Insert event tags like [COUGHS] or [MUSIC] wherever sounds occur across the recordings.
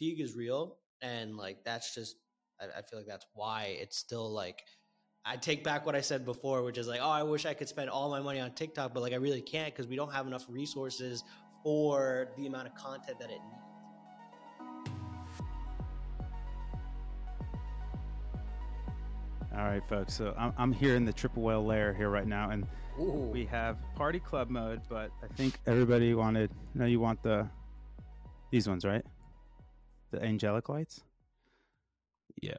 fatigue is real, and like that's just I, I feel like that's why it's still like I take back what I said before, which is like, oh, I wish I could spend all my money on TikTok, but like I really can't because we don't have enough resources for the amount of content that it needs. All right, folks. So I'm, I'm here in the triple whale lair here right now, and Ooh. we have party club mode. But I think everybody wanted. No, you want the these ones, right? The angelic lights, Yeah.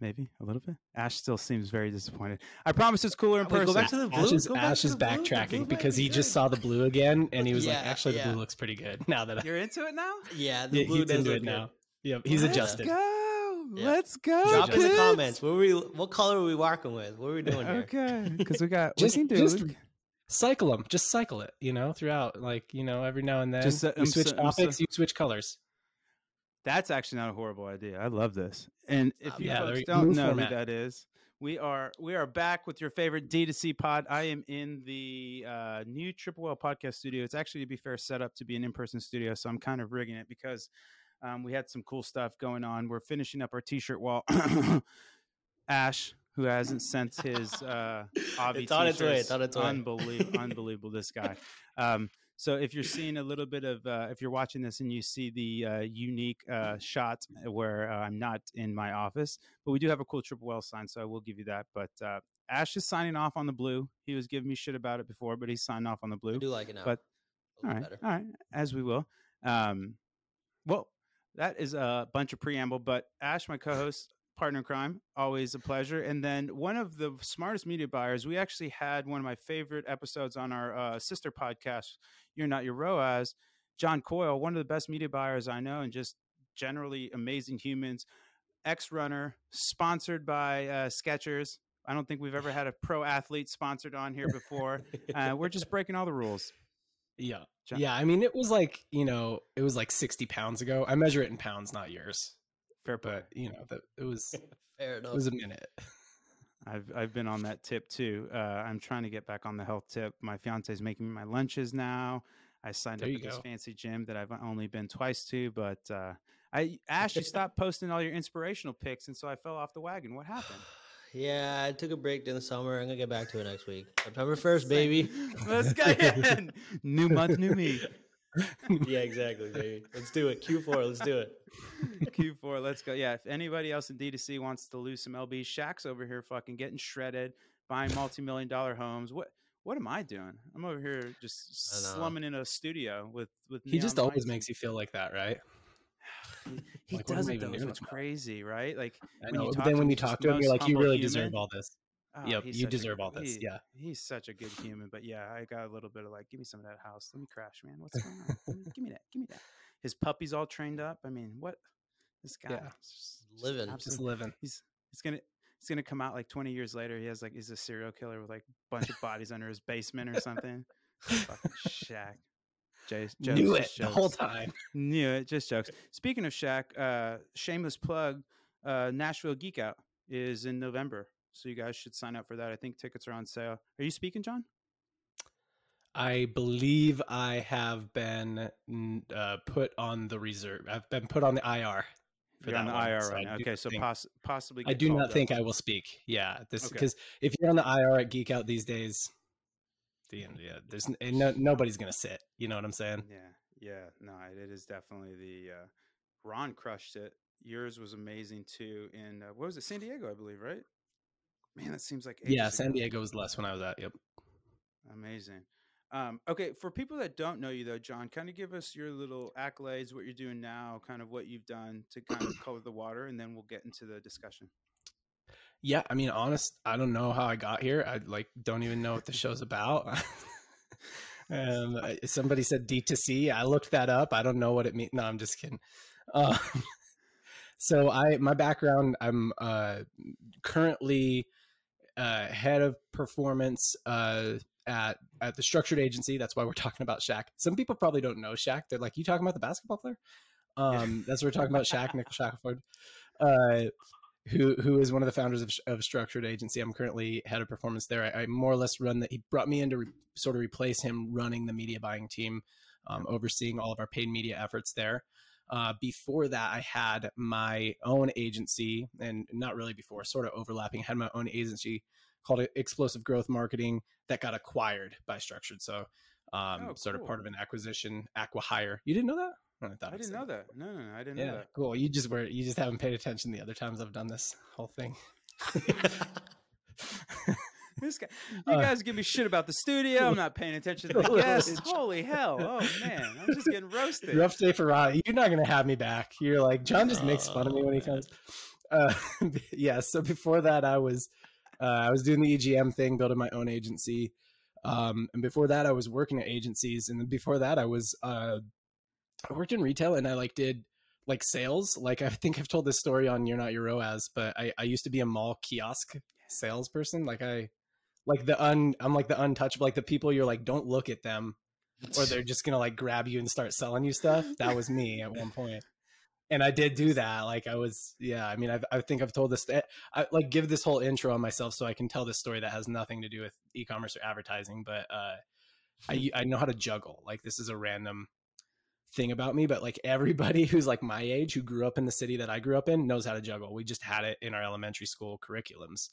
maybe a little bit. Ash still seems very disappointed. I promise it's cooler in Wait, person. go back to the blue. Ash is, Ash is the blue, the backtracking blue because be he just saw the blue again and he was like, Yeah, actually, the blue looks pretty good [LAUGHS] now that I, You're into it now. [LAUGHS] Yeah, the yeah, blue he's does into it good. now. Yep, he's Let's adjusted. Go. Yeah. Let's go. Drop in the comments. What were we? What color are we walking with? What are we doing here? Okay, because we got [LAUGHS] Just- we can do just Cycle them, just cycle it, you know, throughout. Like you know, every now and then, Just, uh, you switch so- I'm so- topics, you switch colors. That's actually not a horrible idea. I love this. And if you yeah, folks don't know format. who that is, we are we are back with your favorite D2C pod. I am in the uh, new Triple Whale podcast studio. It's actually, to be fair, set up to be an in-person studio, so I'm kind of rigging it because um, we had some cool stuff going on. We're finishing up our T-shirt wall. [COUGHS] Ash, who hasn't sent his uh, [LAUGHS] Obvi It's on its way, t-shirts, it's on its way. unbelievable, unbelievable. This guy. [LAUGHS] Um, so if you're [CLEARS THROAT] seeing a little bit of, uh, if you're watching this and you see the uh, unique uh, shot where uh, I'm not in my office, but we do have a cool Triple Whale sign, so I will give you that. But uh, Ash is signing off on the blue. He was giving me shit about it before, but he's signed off on the blue. I do like it now. But all right, better. all right, as we will. Um, well, that is a bunch of preamble, but Ash, my co-host, partner crime, always a pleasure. And then one of the smartest media buyers, we actually had one of my favorite episodes on our uh, sister podcast, You're Not Your ROAS, John Coyle, one of the best media buyers I know, and just generally amazing humans. Ex-runner, sponsored by uh, Skechers. I don't think we've ever had a pro athlete sponsored on here before. Uh, we're just breaking all the rules. Yeah, John- yeah. I mean, it was like you know, it was like sixty pounds ago. I measure it in pounds, not years, Fair play. but you know, that it was [LAUGHS] Fair enough. it was a minute. I've I've been on that tip too. Uh, I'm trying to get back on the health tip. My fiance is making me my lunches now. I signed There up you at this fancy gym that I've only been twice to, but uh, I asked you stop posting all your inspirational pics, and so I fell off the wagon. What happened? [SIGHS] yeah, I took a break during the summer. I'm gonna get back to it next week. September first, baby. [LAUGHS] Let's go in. New month, new me. [LAUGHS] [LAUGHS] yeah, exactly, baby. Let's do it. Q4. Let's do it. Q4, let's go. Yeah, if anybody else in D2C wants to lose some LB, Shaq's over here fucking getting shredded, buying multi-million dollar homes. What what am I doing? I'm over here just slumming in a studio with with. He just always lights makes you feel like that, right? [SIGHS] and- He like, does it though. is doing what's anymore? crazy, right? Like I when know. you but talk then when you talk to him, you're like, you really human. deserve all this. Oh, yep, you such a deserve all this. he- yeah. he's such a good human. But yeah, I got a little bit of like, give me some of that house. Let me crash, man. What's going on? Give me- [LAUGHS] give me that. Give me that. His puppy's all trained up. I mean, what? This guy, Yeah. just- just Living. absolute- Just living. he's he's gonna he's gonna come out like 20 years later he has like he's a serial killer with like a bunch of bodies under his basement or something fucking Shaq. Jokes, jokes, Knew it just the whole time. Knew it. Just jokes. Speaking of Shaq, uh, shameless plug. Uh, Nashville Geek Out is in November, so you guys should sign up for that. I think tickets are on sale. Are you speaking, John? I believe I have been uh, put on the reserve. I've been put on the IR. For You're on that the one, IR so right now. Okay, so think- poss- possibly. I do not up. think I will speak. Yeah, this Okay. because if you're on the IR at Geek Out these days, the end. Yeah, there's and no, nobody's gonna sit. You know what I'm saying? Yeah, yeah, no, it it is definitely the uh, Ron crushed it. Yours was amazing too. In uh, what was it, San Diego, I believe, right? Man, that seems like Yeah, San ago. Diego was less when I was at. Yep. Amazing. Um, okay, for people that don't know you though, John, kind of give us your little accolades, what you're doing now, kind of what you've done to kind of color the water, and then we'll get into the discussion. Yeah, I mean, honest, I don't know how I got here. I like don't even know what the show's [LAUGHS] about. [LAUGHS] um, I- somebody said D to C. I looked that up. I don't know what it means. No, I'm just kidding. Um, [LAUGHS] so I, my background, I'm uh, currently uh, head of performance uh, at at the structured agency. That's why we're talking about Shaq. Some people probably don't know Shaq. They're like, "You talking about the basketball player?" Um, [LAUGHS] that's what we're talking about. Shaq, Nickel Shackelford. Uh, who who is one of the founders of, of Structured Agency. I'm currently head of performance there. I, I more or less run that. He brought me in to re, sort of replace him running the media buying team, um, overseeing all of our paid media efforts there. Uh, before that, I had my own agency, and not really before, sort of overlapping. I had my own agency called Explosive Growth Marketing that got acquired by Structured. So, um, Oh, sort of part of an acquisition, acqui-hire. You didn't know that? Oh, I, I didn't know that. No, no, no I didn't know that. cool. You just were you just haven't paid attention the other times I've done this whole thing. [LAUGHS] This guy, you Uh, guys give me shit about the studio. I'm not paying attention to the [LAUGHS] guests. Holy hell! Oh man, I'm just getting roasted. Rough day for Rod. You're not gonna have me back. You're like John just makes fun of me when he Oh, comes. Uh, [LAUGHS] yeah. So before that, I was uh, I was doing the EGM thing, building my own agency. Um, and before that, I was working at agencies, and before that, I was uh, I worked in retail, and I like did like sales. Like I think I've told this story on You're Not Your ROAS, but I, I used to be a mall kiosk salesperson. Like I like the un I'm like the untouchable, like the people you're like don't look at them or they're [LAUGHS] just gonna like grab you and start selling you stuff. That was me at one point. And I did do that. Like I was, yeah. I mean, I've, I think I've told this. I like give this whole intro on myself so I can tell this story that has nothing to do with e-commerce or advertising. But uh, I I know how to juggle. Like this is a random thing about me, but like everybody [LAUGHS] who's like my age who grew up in the city that I grew up in knows how to juggle. We just had it in our elementary school curriculums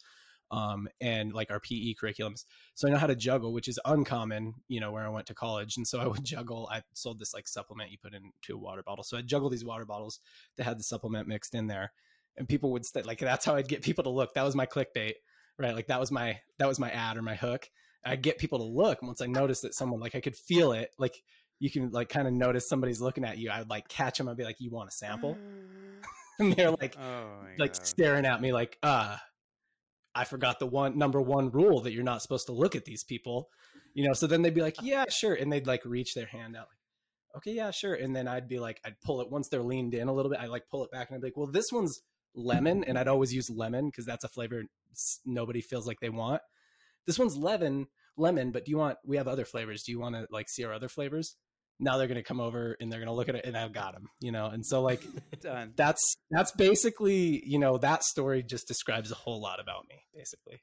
um, and like our PE curriculums. So I know how to juggle, which is uncommon, you know, where I went to college. And so I would [LAUGHS] juggle. I sold this like supplement you put into a water bottle. So I'd juggle these water bottles that had the supplement mixed in there. And people would stay like that's how I'd get people to look. That was my clickbait, right? Like that was my that was my ad or my hook. I'd get people to look. And once I noticed that someone like I could feel it, like you can like kind of notice somebody's looking at you. I would like catch them. I'd be like, "You want a sample?" [LAUGHS] And they're like, oh like God. staring at me like uh i forgot the one number one rule that you're not supposed to look at these people you know? So then they'd be like yeah sure and they'd like reach their hand out like okay yeah sure and then i'd be like i'd pull it once they're leaned in a little bit i like pull it back and i'd be like well this one's lemon and i'd always use lemon because that's a flavor nobody feels like they want. This one's lemon lemon but do you want we have other flavors do you want to like see our other flavors now they're going to come over and they're going to look at it and i've got them you know and so like [LAUGHS] done. that's that's basically you know that story just describes a whole lot about me basically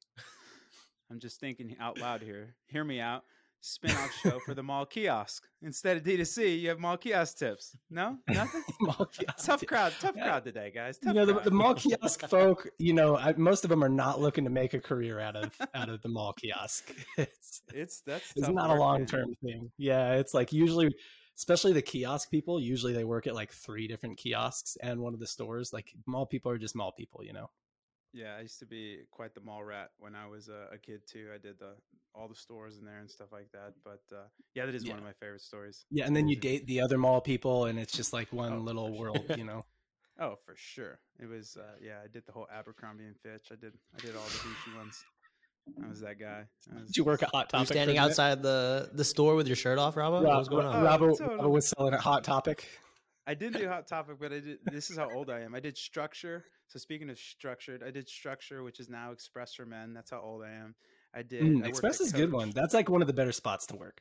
I'm just thinking out loud here. Hear me out. Spin-off show for the mall kiosk. Instead of D2C, you have mall kiosk tips. No, nothing. [LAUGHS] Tough crowd. Tough Yeah. crowd today, guys. you know the, the mall [LAUGHS] kiosk folk you know I, most of them are not looking to make a career out of out of the mall kiosk [LAUGHS] it's, It's that's it's not a work, man. long term thing yeah it's like usually especially the kiosk people usually they work at like three different kiosks and one of the stores like mall people are just mall people you know Yeah, I used to be quite the mall rat when I was a, a kid too. I did the all the stores in there and stuff like that. But uh, yeah, that is one of my favorite stories. yeah and then you date the other mall people and it's just like one Oh, for little sure. world you [LAUGHS] know Oh, for sure. It was uh, yeah. I did the whole Abercrombie and Fitch. I did I did all the douchey ones. I was that guy. I was, did you work at hot Were you topic for a standing outside the the store with your shirt off, Robo? Rob, what was going on? Oh, Robert, totally. Robert was selling at Hot Topic. I didn't do Hot Topic, but I did. This is how old I am. I did Structure. So speaking of structured, I did Structure, which is now Express for Men. That's how old I am. I did. Mm, worked Express is a good one. That's like one of the better spots to work.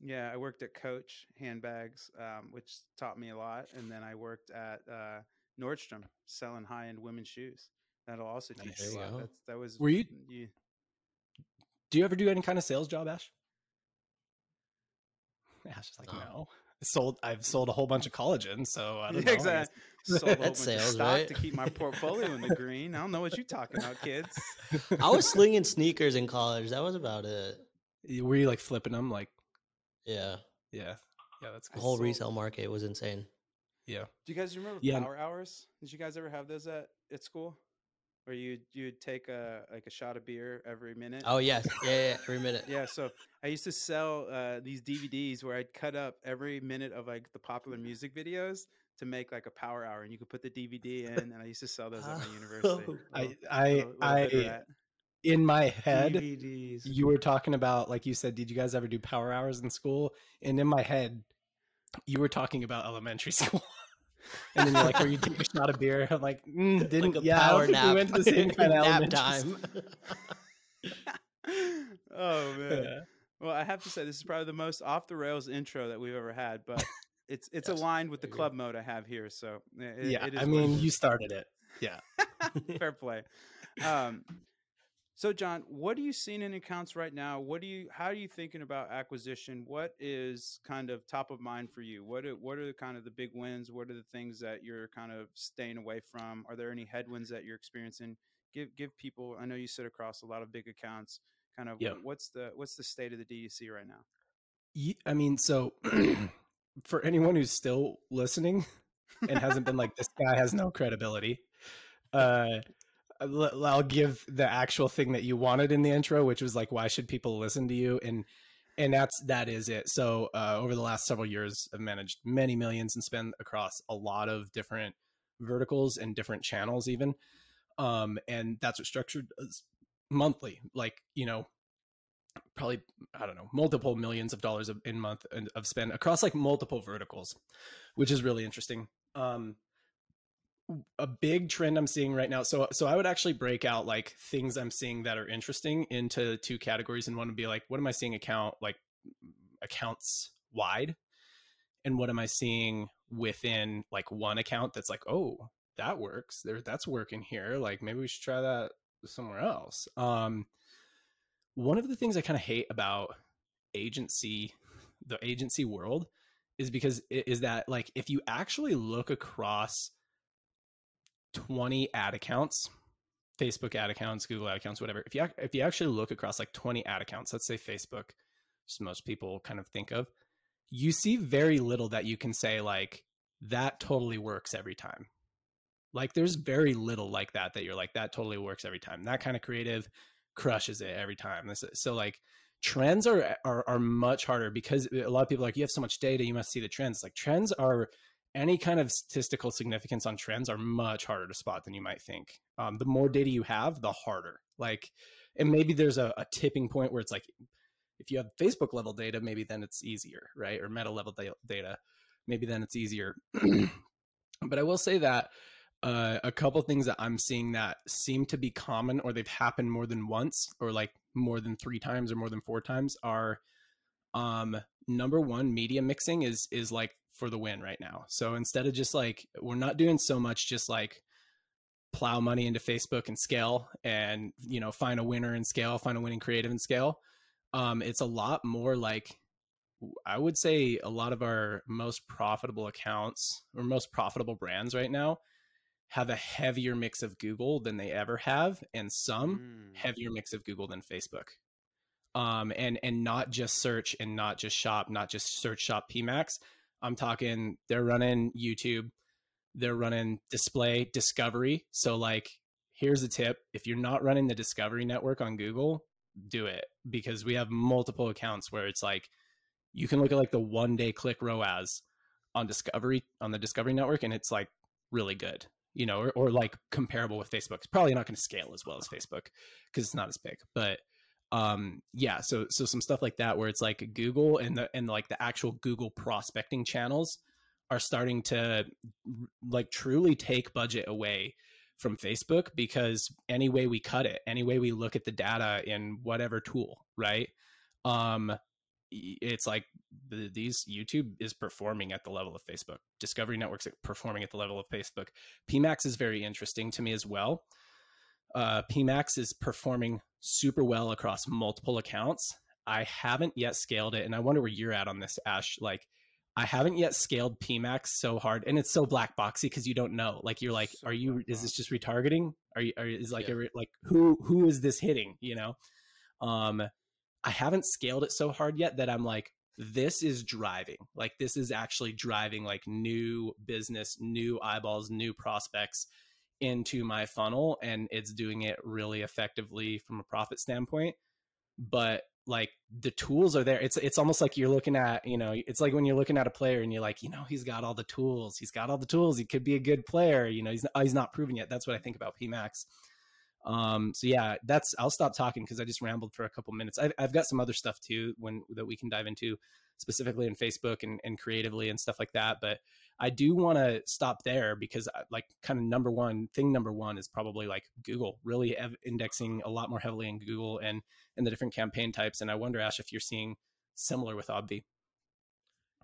Yeah, I worked at Coach Handbags, um, which taught me a lot, and then I worked at uh, Nordstrom selling high end women's shoes. That'll also teach Nice. you a There you lot. go. That's, that was. Were you- you Do you ever do any kind of sales job, Ash? Ash is like, No. no. I sold. I've sold a whole bunch of collagen, so I don't Yeah, know. I exactly. Sold a whole bunch That's of stock right? to keep my portfolio in the green. I don't know what you're talking about, kids. I was slinging sneakers in college. That was about it. Were you like flipping them? Like, Yeah, yeah, yeah, that's the whole sold- resale market was insane. Yeah, Do you guys remember Yeah. power hours? Did you guys ever have those at, at school? Where you you'd take a like a shot of beer every minute? Oh yes, yeah, yeah, yeah, every minute. Yeah, so I used to sell uh, these DVDs where I'd cut up every minute of like the popular music videos to make like a power hour, and you could put the DVD in. And I used to sell those at my university. [LAUGHS] Oh, I, I, little- little I, bit of that. in my head, DVDs. you were talking about, like you said, did you guys ever do power hours in school? And in my head, you were talking about elementary [LAUGHS] school. And then you're like, "Are you [LAUGHS] take a shot of beer?" I'm like, mm, "Didn't like yeah, I power don't think nap. we went to the same [LAUGHS] kind of nap time. [LAUGHS] oh man. Yeah. Well, I have to say this is probably the most off the rails intro that we've ever had, but it's it's Yes, aligned with the there you go. club mode I have here. So yeah, it, yeah, it is I mean, you started it. Yeah. fair play. Um, So, John, what are you seeing in accounts right now? What do you, how are you thinking about acquisition? What is kind of top of mind for you? What are, what are the kind of the big wins? What are the things that you're kind of staying away from? Are there any headwinds that you're experiencing? Give, give people. I know you sit across a lot of big accounts. Kind of, Yeah. what's the, what's the state of the D2C right now? I mean, so [CLEARS THROAT] for anyone who's still listening and hasn't been like, this guy has no credibility, uh, I'll give the actual thing that you wanted in the intro, which was like, why should people listen to you? And and that's that is it. So uh, over the last several years, I've managed many millions and spent across a lot of different verticals and different channels, even. Um, and that's what structured does monthly. Like you know, probably I don't know multiple millions of dollars in month of spend across like multiple verticals, which is really interesting. Um, a big trend I'm seeing right now. So so I would actually break out like things I'm seeing that are interesting into two categories, and one would be like, what am I seeing account like accounts wide, and what am I seeing within like one account that's like, oh, that works. There, that's working here. Like maybe we should try that somewhere else. Um, one of the things I kind of hate about agency, the agency world, is because is that like if you actually look across 20 ad accounts facebook ad accounts google ad accounts whatever. If you if you actually look across like 20 ad accounts let's say facebook which most people kind of think of you see very little that you can say like that totally works every time. Like there's very little like that that you're like that totally works every time. That kind of creative crushes it every time. So like trends are, are are much harder because a lot of people are like you have so much data you must see the trends. Like trends are any kind of statistical significance on trends are much harder to spot than you might think. Um, the more data you have, the harder. Like, and maybe there's a, a tipping point where it's like, if you have Facebook level data, maybe then it's easier, right? Or meta level da- data, maybe then it's easier. [CLEARS THROAT] but I will say that uh, a couple things that I'm seeing that seem to be common, or they've happened more than once, or like more than three times, or more than four times, are um number one media mixing is is like for the win right now so instead of just like we're not doing so much just like plow money into facebook and scale and you know find a winner and scale find a winning creative and scale um it's a lot more like i would say a lot of our most profitable accounts or most profitable brands right now have a heavier mix of google than they ever have and some Mm. heavier mix of Google than Facebook. Um, and and not just search and not just shop, not just search shop PMAX. I'm talking they're running YouTube, they're running display discovery. So like here's a tip. If you're not running the discovery network on Google, do it because we have multiple accounts where it's like you can look at like the one day click ROAS on discovery on the discovery network and it's like really good you know, or, or like comparable with Facebook. It's probably not going to scale as well as Facebook because it's not as big. But um, yeah, so so some stuff like that where it's like Google and the and like the actual Google prospecting channels are starting to like truly take budget away from Facebook because any way we cut it, any way we look at the data in whatever tool, right? Um, it's like the, these YouTube is performing at the level of Facebook. Discovery Network's are performing at the level of Facebook. PMAX is very interesting to me as well. Uh, PMAX is performing super well across multiple accounts. I haven't yet scaled it, and I wonder where you're at on this, Ash. Like, I haven't yet scaled PMAX so hard, and it's so black boxy because you don't know. Like, you're like, So are you? Is this just retargeting? Are you? Are, is like, Yeah. like who who is this hitting? You know, um, I haven't scaled it so hard yet that I'm like, this is driving. Like this is actually driving like new business, new eyeballs, new prospects into my funnel and it's doing it really effectively from a profit standpoint. But like the tools are there. It's it's almost like you're looking at, you know, it's like when you're looking at a player and you're like, you know, he's got all the tools. He's got all the tools. He could be a good player. You know, he's not, he's not proven yet. That's what I think about PMAX. Um, so yeah, that's I'll stop talking because I just rambled for a couple minutes. I've, I've got some other stuff too when that we can dive into specifically in Facebook and, and creatively and stuff like that. But I do want to stop there because I- like kind of number one thing number one is probably like Google really ev- indexing a lot more heavily in Google and and the different campaign types. And I wonder, Ash, if you're seeing similar with Obvi.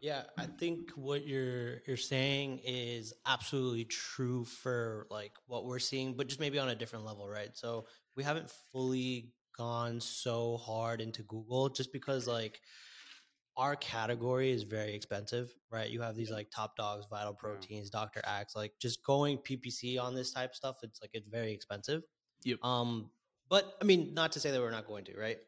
Yeah, I think what you're you're saying is absolutely true for like what we're seeing, but just maybe on a different level, right? So we haven't fully gone so hard into Google just because like our category is very expensive, right? You have these like top dogs, vital proteins, yeah. Dr. Axe, like just going PPC on this type of stuff, it's like it's very expensive. Yep. Um, but I mean, not to say that we're not going to, right?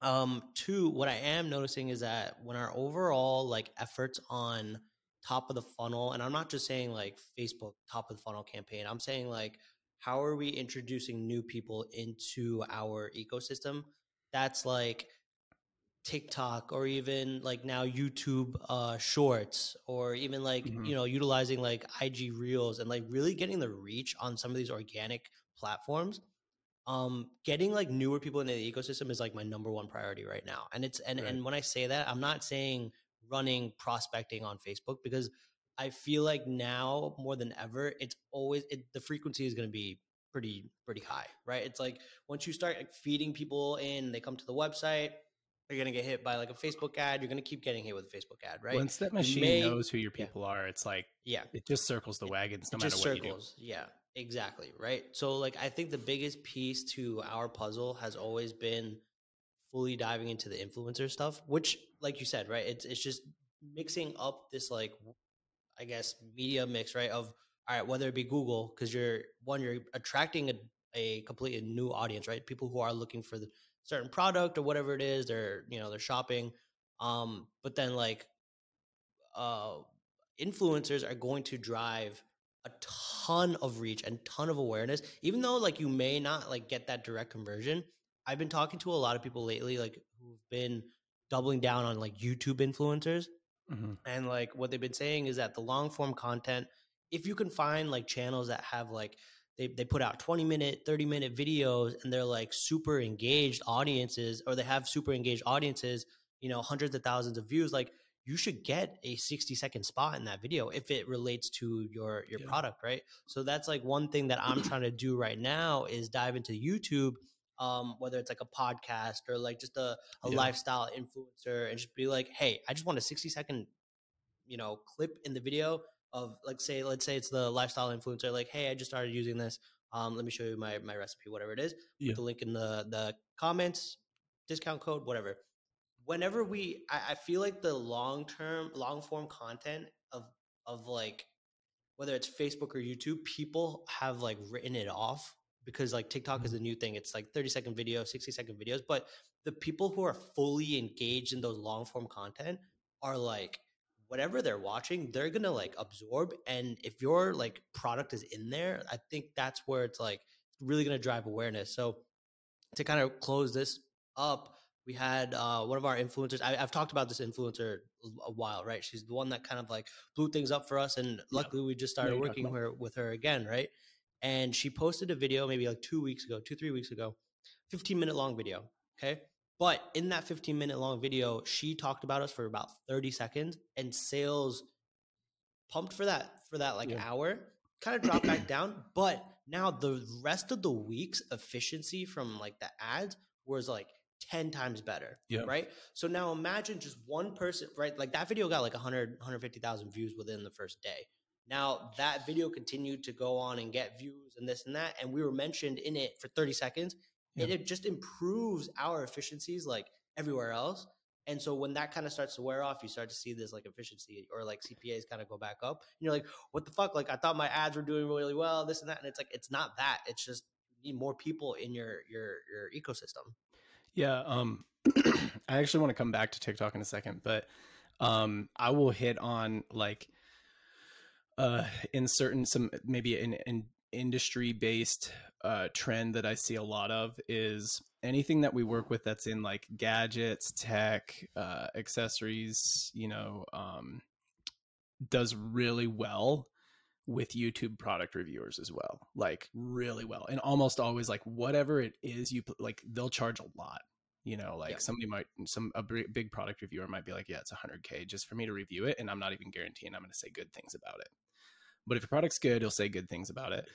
Um, two, what I am noticing is that when our overall like efforts on top of the funnel, and I'm not just saying like Facebook top of the funnel campaign, I'm saying like how are we introducing new people into our ecosystem? That's like TikTok or even like now YouTube uh, shorts or even like mm-hmm. you know utilizing like IG Reels and like really getting the reach on some of these organic platforms um getting like newer people into the ecosystem is like my number one priority right now and it's and right. and when i say that i'm not saying running prospecting on facebook because i feel like now more than ever it's always it, the frequency is going to be pretty pretty high right it's like once you start like, feeding people in they come to the website you're going to get hit by like a Facebook ad. You're going to keep getting hit with a Facebook ad, right? Once that machine may, knows who your people yeah. are, it's like, yeah, it just circles the wagons no matter what circles. you do. Yeah. Exactly, right? So like I think the biggest piece to our puzzle has always been fully diving into the influencer stuff, which like you said, right? It's it's just mixing up this like I guess media mix, right? Of all right, whether it be Google cuz you're one you're attracting a a completely new audience, right? People who are looking for the certain product or whatever it is, they're, you know, they're shopping um but then like uh influencers are going to drive a ton of reach and ton of awareness even though like you may not like get that direct conversion i've been talking to a lot of people lately like who've been doubling down on like youtube influencers mm-hmm. and like what they've been saying is that the long form content if you can find like channels that have like they, they put out 20 minute 30 minute videos and they're like super engaged audiences or they have super engaged audiences you know hundreds of thousands of views like you should get a 60 second spot in that video if it relates to your your yeah. product right so that's like one thing that i'm trying to do right now is dive into youtube um, whether it's like a podcast or like just a, a yeah. lifestyle influencer and just be like hey i just want a 60 second you know clip in the video of like say let's say it's the lifestyle influencer like hey i just started using this um, let me show you my my recipe whatever it is yeah. Put the link in the the comments discount code whatever whenever we I, I feel like the long term long form content of of like whether it's facebook or youtube people have like written it off because like tiktok mm-hmm. is a new thing it's like 30 second video 60 second videos but the people who are fully engaged in those long form content are like whatever they're watching they're gonna like absorb and if your like product is in there i think that's where it's like really gonna drive awareness so to kind of close this up we had uh, one of our influencers. I, have talked about this influencer a while, right? She's the one that kind of like blew things up for us, and luckily yeah. we just started working her, with her again, right? And she posted a video maybe like two weeks ago, two three weeks ago, fifteen minute long video. Okay, but in that fifteen minute long video, she talked about us for about thirty seconds, and sales pumped for that for that like yeah. hour, kind of dropped back down, but now the rest of the week's efficiency from like the ads was like 10 times better. Yeah. Right. So now imagine just one person, right? Like that video got like 100, 150,000 views within the first day. Now that video continued to go on and get views and this and that. And we were mentioned in it for 30 seconds. Yeah. And it just improves our efficiencies like everywhere else. And so when that kind of starts to wear off, you start to see this like efficiency or like CPAs kind of go back up. And you're like, what the fuck? Like I thought my ads were doing really well, this and that. And it's like it's not that. It's just you need more people in your your your ecosystem. Yeah, um, [CLEARS THROAT] I actually want to come back to TikTok in a second, but um, I will hit on like uh, in certain some maybe in an industry based uh, trend that I see a lot of is anything that we work with that's in like gadgets, tech, uh, accessories, you know, um, does really well with YouTube product reviewers as well, like really well. And almost always like whatever it is you like they'll charge a lot. You know, like yeah. somebody might some a big product reviewer might be like, "Yeah, it's 100k just for me to review it and I'm not even guaranteeing I'm going to say good things about it." But if your product's good, you'll say good things about it.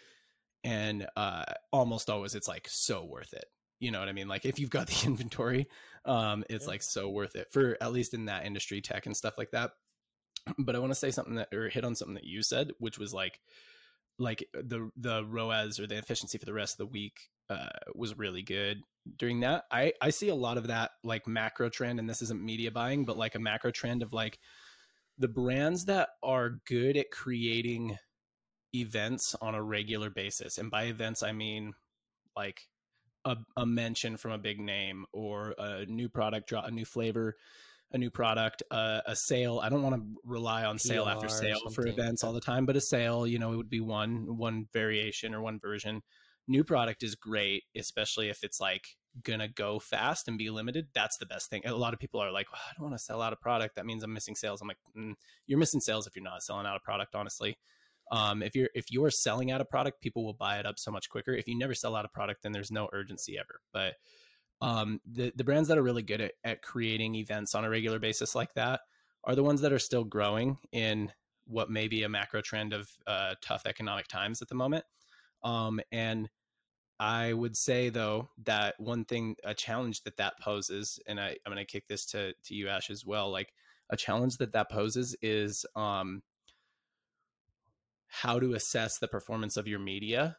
And uh almost always it's like so worth it. You know what I mean? Like if you've got [LAUGHS] the inventory, um it's yeah. like so worth it for at least in that industry tech and stuff like that but I want to say something that or hit on something that you said, which was like like the the ROAS or the efficiency for the rest of the week uh, was really good during that. I I see a lot of that like macro trend, and this isn't media buying, but like a macro trend of like the brands that are good at creating events on a regular basis, and by events I mean like a, a mention from a big name or a new product drop, a new flavor a new product, uh, a sale. I don't want to rely on sale PR after sale for events all the time, but a sale, you know, it would be one one variation or one version. New product is great, especially if it's like gonna go fast and be limited. That's the best thing. A lot of people are like, "Oh, I don't want to sell out a product. That means I'm missing sales. I'm like, mm, you're missing sales if you're not selling out a product. Honestly, um, if you're if you're selling out a product, people will buy it up so much quicker. If you never sell out a product, then there's no urgency ever. But um, the the brands that are really good at, at creating events on a regular basis like that are the ones that are still growing in what may be a macro trend of uh, tough economic times at the moment. Um, and I would say though that one thing, a challenge that that poses, and I, I'm going to kick this to to you, Ash, as well. Like a challenge that that poses is um, how to assess the performance of your media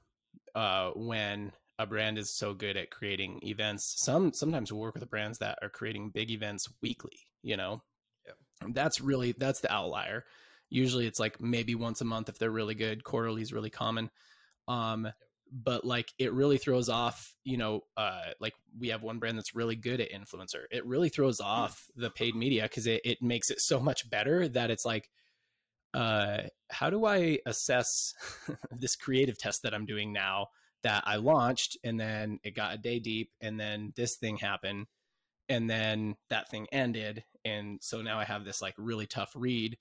uh, when a brand is so good at creating events. Some sometimes we work with brands that are creating big events weekly. You know, Yep. that's really that's the outlier. Usually, it's like maybe once a month if they're really good. Quarterly is really common. Um, but like it really throws off you know uh like we have one brand that's really good at influencer. It really throws off the paid media because it, it makes it so much better that it's like uh how do i assess [LAUGHS] this creative test that i'm doing now that i launched and then it got a day deep and then this thing happened and then that thing ended and so now i have this like really tough read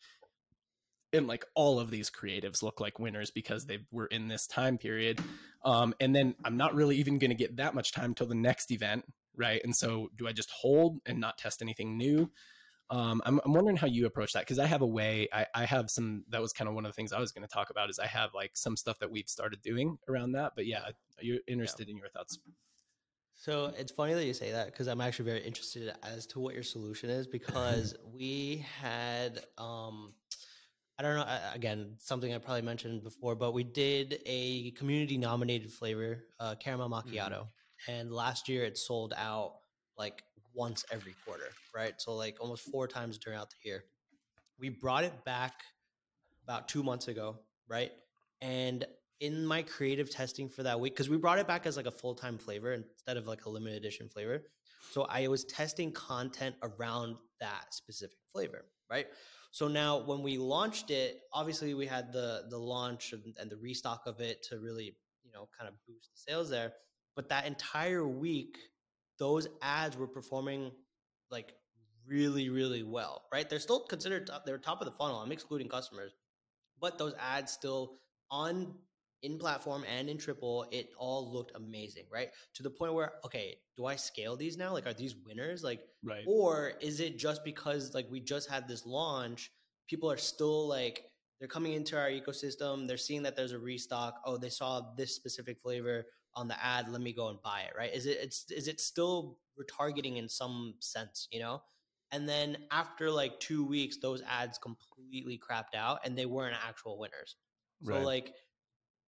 and like all of these creatives look like winners because they were in this time period um, and then i'm not really even going to get that much time till the next event right? And so do i just hold and not test anything new? Um, I'm, I'm wondering how you approach that because i have a way I, I have some that was kind of one of the things i was going to talk about is i have like some stuff that we've started doing around that but yeah you're interested in your thoughts. So it's funny that you say that because I'm actually very interested as to what your solution is because we had um I don't know again something I probably mentioned before but we did a community nominated flavor uh, caramel macchiato and last year it sold out like once every quarter right? So like almost four times throughout the year. We brought it back about two months ago right? And in my creative testing for that week because we brought it back as like a full-time flavor instead of like a limited edition flavor. So i was testing content around that specific flavor right so now when we launched it obviously we had the the launch and, and the restock of it to really you know kind of boost the sales there. But that entire week those ads were performing like really really well right? They're still considered top, they're top of the funnel. I'm excluding customers. But those ads still on in platform and in triple it all looked amazing right? To the point where okay do i scale these now? Like are these winners? Like right. or is it just because like we just had this launch people are still like they're coming into our ecosystem they're seeing that there's a restock oh they saw this specific flavor on the ad let me go and buy it right? Is it it's is it still retargeting in some sense you know? And then after like two weeks those ads completely crapped out and they weren't actual winners. So Right. like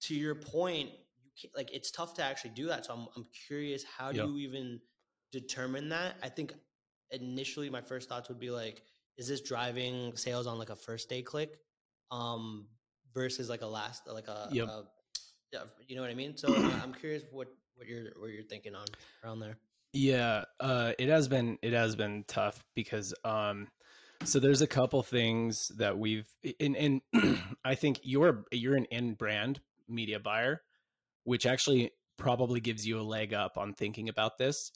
to your point you can like it's tough to actually do that so i'm, I'm curious how do Yeah. you even determine that i think initially my first thoughts would be like is this driving sales on like a first day click um versus like a last like a, Yep. a yeah you know what i mean so [CLEARS THROAT] i'm curious what what you're what you're thinking on around there Yeah, uh, it has been it has been tough because um, so there's a couple things that we've and and [CLEARS THROAT] I think you're you're an in brand media buyer, which actually probably gives you a leg up on thinking about this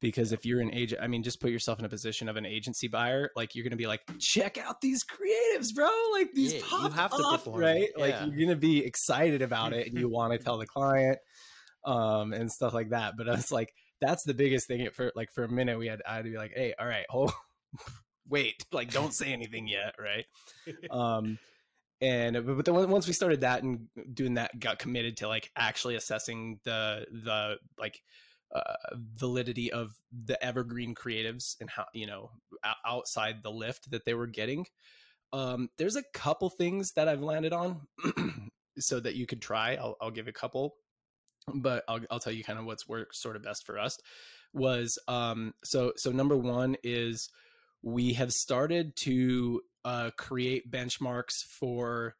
because if you're an agent, I mean, just put yourself in a position of an agency buyer, like you're gonna be like, check out these creatives, bro, like these Yeah, you pop have to perform, right? Like you're gonna be excited about it and you want to tell the [LAUGHS] client um and stuff like that but i was like that's the biggest thing for like for a minute we had i had to be like hey all right hold [LAUGHS] wait like don't say anything yet right? [LAUGHS] Um and but then once we started that and doing that got committed to like actually assessing the the like uh, validity of the evergreen creatives and how you know outside the lift that they were getting Um, there's a couple things that I've landed on [CLEARS THROAT] so that you could try. I'll, I'll give a couple, but I'll, I'll tell you kind of what's worked sort of best for us was um, so so number one is we have started to uh, create benchmarks for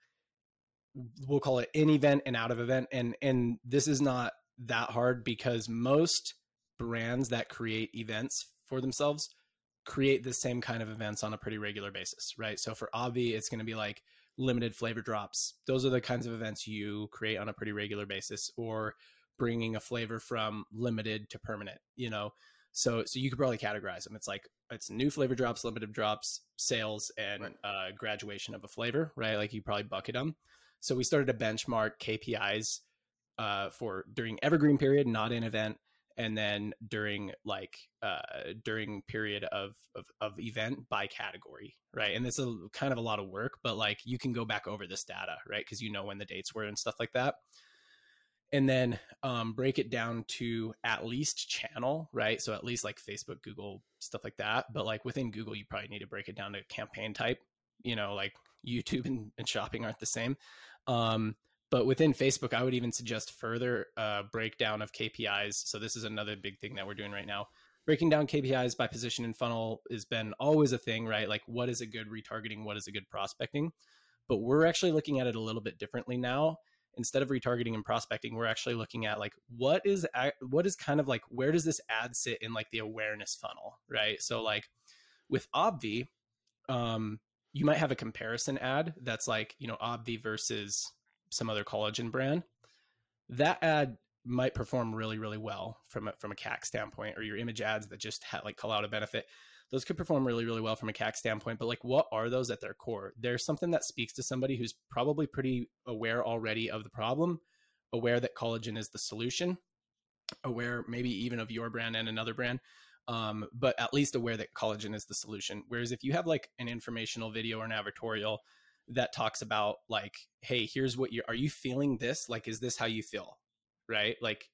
we'll call it in event and out of event and and this is not that hard because most brands that create events for themselves create the same kind of events on a pretty regular basis right? So for Obvi it's going to be like limited flavor drops. Those are the kinds of events you create on a pretty regular basis or bringing a flavor from limited to permanent you know so so you could probably categorize them. It's like it's new flavor drops, limited drops, sales, and right. uh, graduation of a flavor, right? Like you probably bucket them. So we started to benchmark KPIs uh, for during evergreen period, not in event, and then during like uh, during period of, of of event by category, right? And this is kind of a lot of work, but like you can go back over this data, right? Because you know when the dates were and stuff like that and then um, break it down to at least channel, right? So at least like Facebook, Google, stuff like that. But like within Google, you probably need to break it down to campaign type. You know, like YouTube [LAUGHS] and, and shopping aren't the same. Um, but within Facebook, I would even suggest further uh, breakdown of KPIs. So this is another big thing that we're doing right now. Breaking down KPIs by position and funnel has been always a thing, right? Like what is a good retargeting, what is a good prospecting. But we're actually looking at it a little bit differently now instead of retargeting and prospecting we're actually looking at like what is what is kind of like where does this ad sit in like the awareness funnel right? So like with obvi um you might have a comparison ad that's like you know obvi versus some other collagen brand. That ad might perform really really well from a, from a CAC standpoint or your image ads that just have like call out a benefit those could perform really, really well from a CAC standpoint. But like, what are those at their core? There's something that speaks to somebody who's probably pretty aware already of the problem, aware that collagen is the solution, aware maybe even of your brand and another brand. Um, but at least aware that collagen is the solution. Whereas if you have like an informational video or an advertorial that talks about like, hey, here's what you are you feeling this? Like, is this how you feel? Right? Like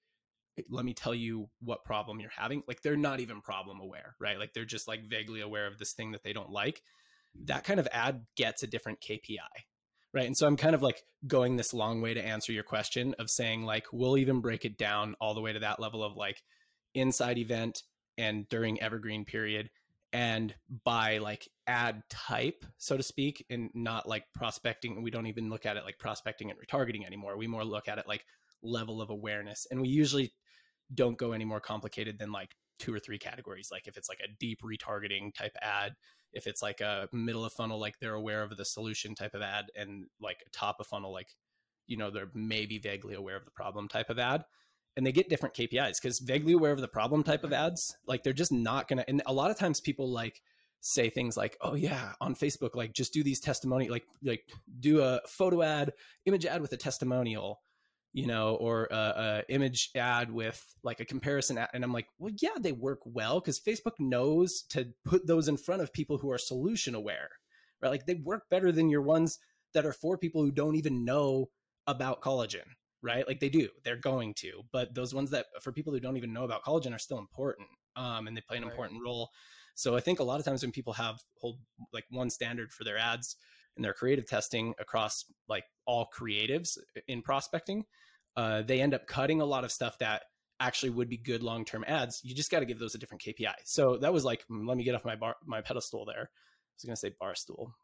let me tell you what problem you're having. Like they're not even problem aware right? Like they're just like vaguely aware of this thing that they don't like. Mm-hmm. That kind of ad gets a different kpi right? And so i'm kind of like going this long way to answer your question of saying like we'll even break it down all the way to that level of like inside event and during evergreen period and by like ad type so to speak and not like prospecting. We don't even look at it like prospecting and retargeting anymore. We more look at it like level of awareness and we usually don't go any more complicated than like two or three categories. Like if it's like a deep retargeting type ad, if it's like a middle of funnel, like they're aware of the solution type of ad, and like top of funnel, like you know they're maybe vaguely aware of the problem type of ad, and they get different KPIs because vaguely aware of the problem type of ads, like they're just not gonna. And a lot of times people like say things like, "Oh yeah, on Facebook, like just do these testimony, like like do a photo ad, image ad with a testimonial." You know, or a, a, image ad with like a comparison ad. And I'm like, well, yeah, they work well because Facebook knows to put those in front of people who are solution aware, right? Like they work better than your ones that are for people who don't even know about collagen, right? Like they do, they're going to, but those ones that for people who don't even know about collagen are still important, um, and they play an right. important role. So I think a lot of times when people have hold like one standard for their ads and their creative testing across like all creatives in prospecting, uh, they end up cutting a lot of stuff that actually would be good long-term ads. You just got to give those a different KPI. So that was like, mm, let me get off my bar, my pedestal there. I was going to say bar stool.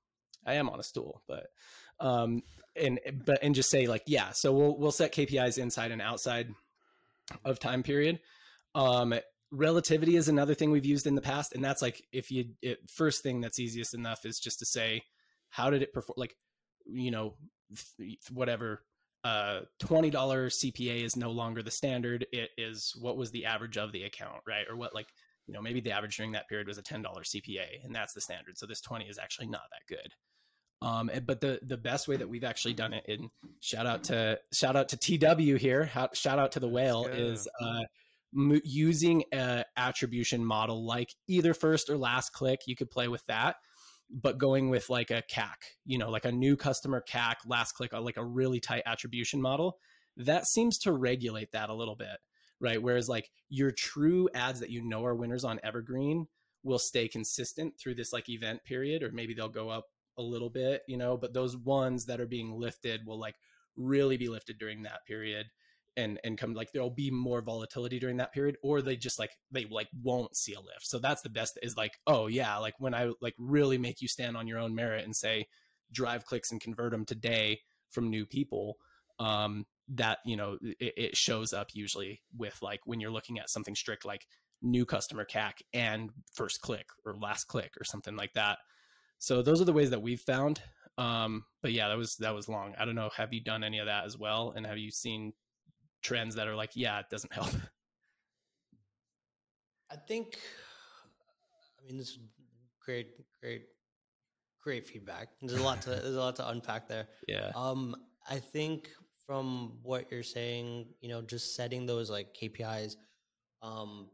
I am on a stool, but um, and but and just say like, yeah. So we'll we'll set KPIs inside and outside of time period. Um, relativity is another thing we've used in the past, and that's like if you it, first thing that's easiest enough is just to say, how did it perform? Like, you know, whatever uh, $20 CPA is no longer the standard. It is what was the average of the account, right? Or what, like, you know, maybe the average during that period was a $10 CPA and that's the standard. So this 20 is actually not that good. Um, but the, the best way that we've actually done it and shout out to, shout out to TW here, shout out to the whale is, uh, using a attribution model like either first or last click. You could play with that but going with like a CAC, you know, like a new customer CAC, last click, uh, like a really tight attribution model, that seems to regulate that a little bit, right? Whereas like your true ads that you know are winners on Evergreen will stay consistent through this like event period, or maybe they'll go up a little bit, you know, but those ones that are being lifted will like really be lifted during that period and and come like there'll be more volatility during that period or they just like they like won't see a lift. So that's the best is like oh yeah like when i like really make you stand on your own merit and say drive clicks and convert them today from new people um that you know it, it shows up usually with like when you're looking at something strict like new customer cac and first click or last click or something like that. So those are the ways that we've found um but yeah that was that was long. I don't know have you done any of that as well? And have you seen trends that are like yeah it doesn't help [LAUGHS] I think, I mean, this is great, great, great feedback. There's a lot to there's a lot to unpack there. [LAUGHS] yeah Um, I think from what you're saying, you know, just setting those like KPIs, um,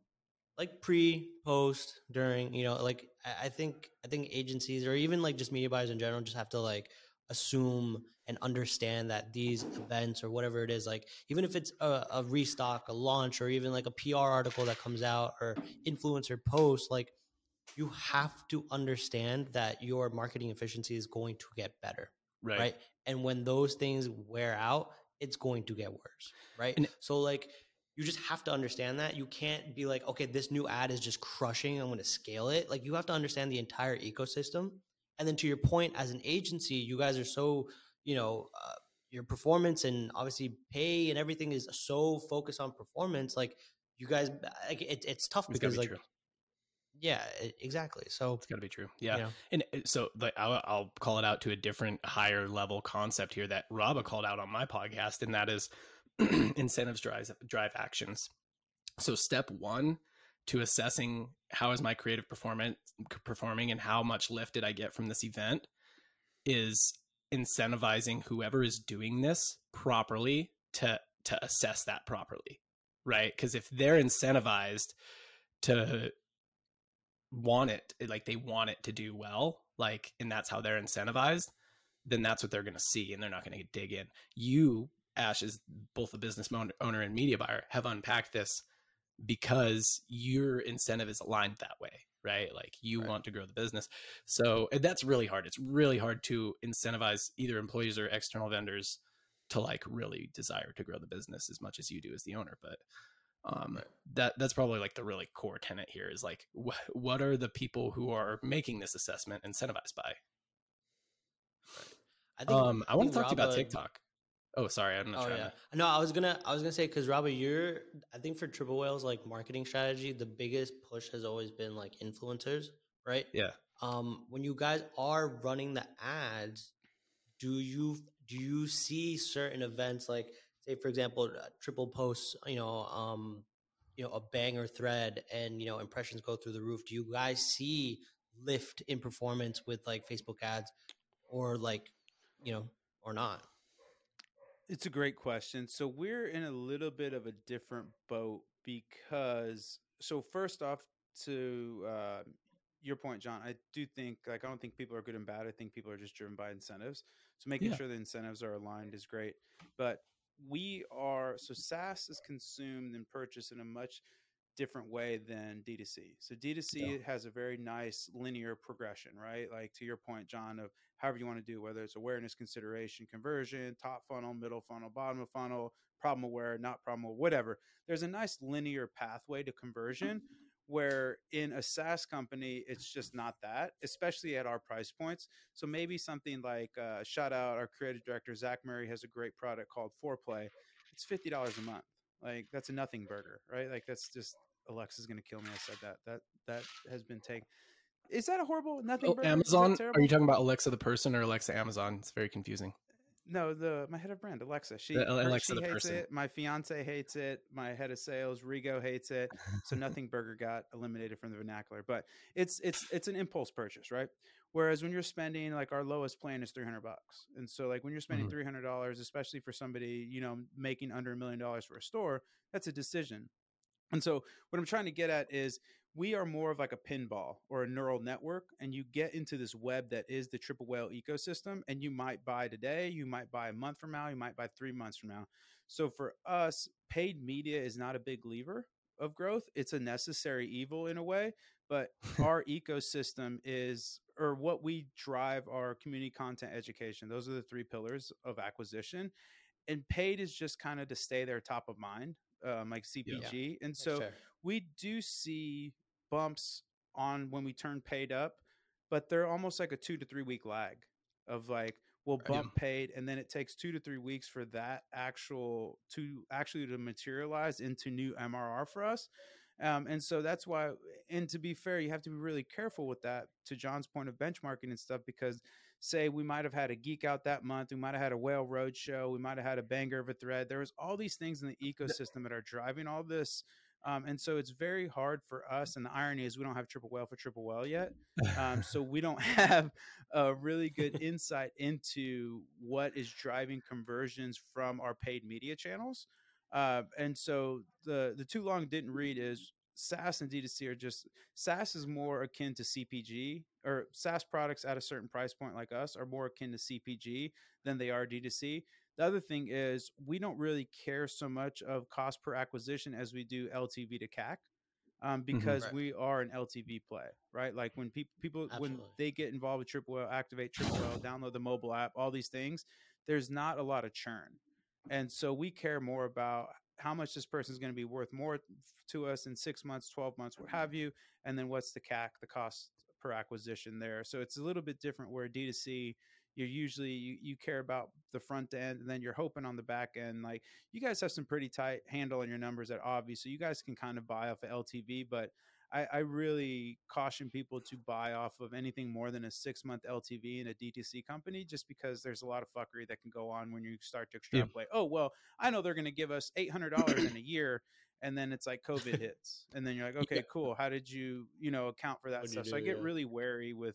like pre, post, during, you know, like I, I think I think agencies or even like just media buyers in general just have to like assume and understand that these events or whatever it is, like even if it's a, a restock, a launch, or even like a PR article that comes out or influencer post, like you have to understand that your marketing efficiency is going to get better right, right. And when those things wear out, it's going to get worse, right? And- so like you just have to understand that. You can't be like, okay, this new ad is just crushing. I'm going to scale it. Like you have to understand the entire ecosystem. And then to your point, as an agency, you guys are so, you know, uh, your performance and obviously pay and everything is so focused on performance. Like you guys, like it, it's tough it's because be like, true yeah, exactly. So it's gotta be true yeah you know, And uh, so, like, I'll, I'll call it out to a different, higher level concept here that Rabah called out on my podcast, and that is [CLEARS THROAT] incentives drive drive actions. So, step one to assessing how is my creative performance performing and how much lift did I get from this event is incentivizing whoever is doing this properly to to assess that properly, right? Because if they're incentivized to want it like they want it to do well like and that's how they're incentivized then that's what they're going to see and they're not going to dig in you ash is both a business owner and media buyer have unpacked this because your incentive is aligned that way right? Like you Right. want to grow the business. So and that's really hard. It's really hard to incentivize either employees or external vendors to like really desire to grow the business as much as you do as the owner but um Right. that that's probably like the really core tenet here is like wh- what are the people who are making this assessment incentivized by? I think um i want to talk to you about tiktok oh sorry i'm not Oh trying yeah. to No, I was gonna I was gonna say because Robert, you're I think for Triple Whales like marketing strategy, the biggest push has always been like influencers, right? yeah Um, when you guys are running the ads, do you do you see certain events like say for example uh, triple posts, you know, um, you know, a banger thread and you know impressions go through the roof? Do you guys see lift in performance with like Facebook ads, or like you know, or not? It's a great question. So we're in a little bit of a different boat because so first off to uh, your point, John, I do think like I don't think people are good and bad. I think people are just driven by incentives. So making Yeah. sure the incentives are aligned is great. But we are so SaaS is consumed and purchased in a much different way than D2C. So D2C has a very nice linear progression, right? Like to your point, John, of however you want to do, whether it's awareness, consideration, conversion, top funnel, middle funnel, bottom of funnel, problem aware, not problem aware, whatever. There's a nice linear pathway to conversion where in a SaaS company, it's just not that, especially at our price points. So maybe something like uh, shout out our creative director, Zach Murray has a great product called Foreplay. It's $50 a month. Like that's a nothing burger, right? Like that's just Alexa's gonna kill me. I said that. That that has been taken. Is that a horrible nothing oh, burger? Is that amazon are you talking about alexa the person or alexa amazon it's very confusing No, the my head of brand, Alexa. She, The Alexa, she the hates person. it. My fiance hates it. My head of sales, Rigo, hates it. So [LAUGHS] nothing burger got eliminated from the vernacular. But it's it's it's an impulse purchase, right? Whereas when you're spending like our lowest plan is three hundred bucks, and so like when you're spending Mhm. three hundred dollars, especially for somebody you know making under a million dollars for a store, that's a decision. And so what I'm trying to get at is we are more of like a pinball or a neural network, and you get into this web that is the triple whale ecosystem, and you might buy today, you might buy a month from now, you might buy three months from now. So for us, paid media is not a big lever of growth. It's a necessary evil in a way, but [LAUGHS] our ecosystem is or what we drive our community content education. Those are the three pillars of acquisition. And paid is just kind of to stay there top of mind, um, like CPG. And so we do see bumps on when we turn paid up, but they're almost like a two to three week lag of like we'll bump paid and then it takes two to three weeks for that actual to actually to materialize into new MRR for us. Um, and so that's why, and to be fair, you have to be really careful with that to John's point of benchmarking and stuff, because say we might have had a geek out that month, we might have had a whale road show, we might have had a banger of a thread. There was all these things in the [LAUGHS] ecosystem that are driving all this. Um, and so it's very hard for us. And the irony is we don't have triple whale for triple whale yet. Um, so we don't [LAUGHS] have a really good [LAUGHS] insight into what is driving conversions from our paid media channels. Uh, and so the the too long didn't read is SaaS and D2C are just SaaS is more akin to CPG or SaaS products at a certain price point like us are more akin to CPG than they are D2C. The other thing is we don't really care so much of cost per acquisition as we do LTV to CAC. Um, mm-hmm. because mm-hmm, right. we are an LTV play, right? Like when pe- people Absolutely. when they get involved with Triple Whale, activate Triple Whale, download the mobile app, all these things, there's not a lot of churn. And so we care more about how much this person is going to be worth more to us in six months, 12 months, what have you. And then what's the CAC, the cost per acquisition there. So it's a little bit different where D2C, you're usually, you, you care about the front end and then you're hoping on the back end. Like you guys have some pretty tight handle on your numbers at obviously you guys can kind of buy off of LTV, but I, I, really caution people to buy off of anything more than a six month LTV in a DTC company, just because there's a lot of fuckery that can go on when you start to extrapolate. Yeah. Oh, well, I know they're going to give us $800 in a year. And then it's like COVID [LAUGHS] hits. And then you're like, okay, yeah. cool. How did you, you know, account for that what stuff? Do, so I get yeah. really wary with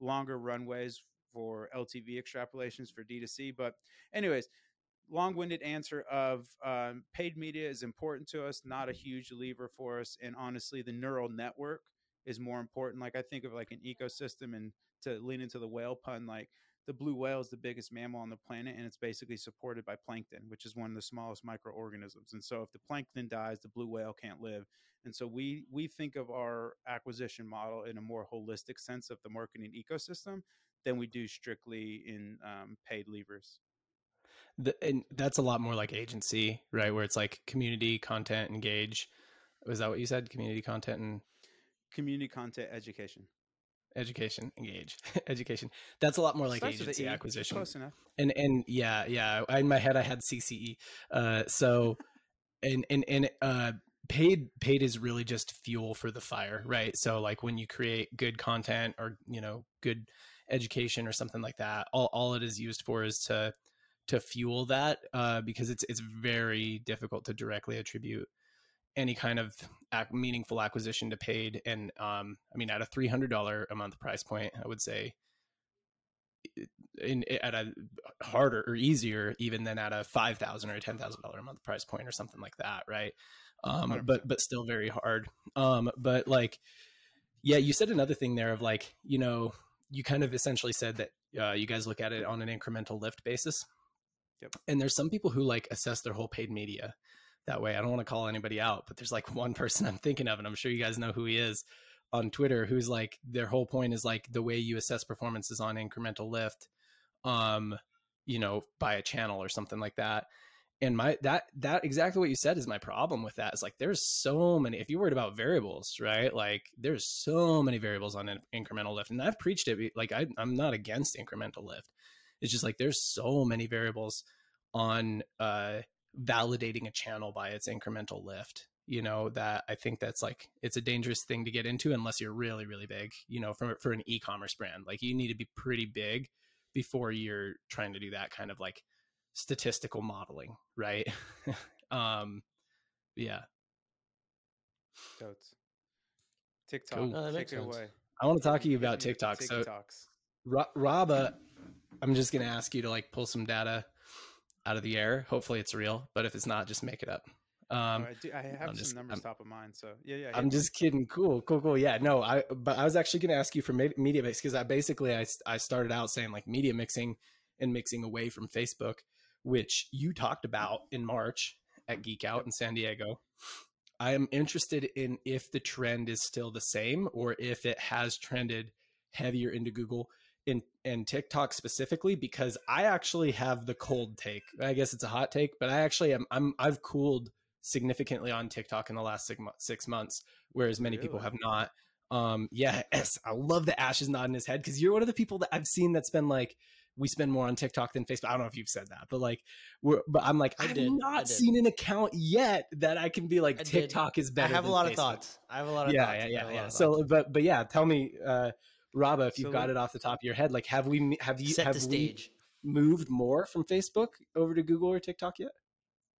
longer runways for LTV extrapolations for D2C. But, anyways, long-winded answer of um, paid media is important to us not a huge lever for us and honestly the neural network is more important. Like i think of like an ecosystem and to lean into the whale pun like the blue whale is the biggest mammal on the planet and it's basically supported by plankton which is one of the smallest microorganisms and so if the plankton dies the blue whale can't live and so we we think of our acquisition model in a more holistic sense of the marketing ecosystem than we do strictly in um, paid levers the, and that's a lot more like agency, right? Where it's like community content engage. Was that what you said? Community content and community content education. Education, engage, [LAUGHS] education. That's a lot more like agency acquisition. Close enough. And and yeah, yeah. In my head, I had CCE. Uh, so, [LAUGHS] and and and uh, paid paid is really just fuel for the fire, right? So like when you create good content or you know good education or something like that, all all it is used for is to to fuel that uh, because it's it's very difficult to directly attribute any kind of ac- meaningful acquisition to paid. And um, I mean, at a three hundred dollar a month price point, I would say in, at a harder or easier even than at a five thousand or a ten thousand dollar a month price point or something like that, right? Um, but but still very hard. Um, but like, yeah, you said another thing there of like, you know, you kind of essentially said that uh, you guys look at it on an incremental lift basis. Yep. And there's some people who like assess their whole paid media that way. I don't want to call anybody out, but there's like [LAUGHS] one person I'm thinking of, and I'm sure you guys know who he is on Twitter, who's like their whole point is like the way you assess performance is on incremental lift, um, you know, by a channel or something like that. And my that that exactly what you said is my problem with that. Is like there's so many. If you're worried about variables, right? Like there's so many variables on incremental lift, and I've preached it. Like I, I'm not against incremental lift it's just like there's so many variables on uh, validating a channel by its incremental lift you know that i think that's like it's a dangerous thing to get into unless you're really really big you know for, for an e-commerce brand. Like you need to be pretty big before you're trying to do that kind of like statistical modeling right? [LAUGHS] Um yeah. Totes. tiktok. Cool. oh, take it away. I want to talk to you about tiktok. TikToks. so Rabah I'm just gonna ask you to like pull some data out of the air. Hopefully it's real, but if it's not, just make it up. Um, I, do, I have I'm some just, numbers I'm, top of mind, so yeah, yeah. I'm just kidding. Cool, cool, cool. Yeah, no, I but I was actually going to ask you for media mix because I basically I I started out saying like media mixing and mixing away from Facebook, which you talked about in March at Geek Out in San Diego. I am interested in if the trend is still the same or if it has trended heavier into Google and and TikTok specifically because I actually have the cold take. I guess it's a hot take, but I actually am I'm I've cooled significantly on TikTok in the last six, six months, whereas many really? people have not. Um, yeah, [LAUGHS] I love the ashes nodding his head because you're one of the people that I've seen that's been like, we spend more on TikTok than Facebook. I don't know if you've said that, but like, we're, but I'm like, I have not seen an account yet that I can be like, I TikTok did. is better. I have a lot Facebook. of thoughts. I have a lot of yeah, thoughts. yeah, yeah, yeah. So, but, but yeah, tell me, uh, Rabah, if you've so, got it off the top of your head, like, have we, have you, set have the stage. moved more from Facebook over to Google or TikTok yet?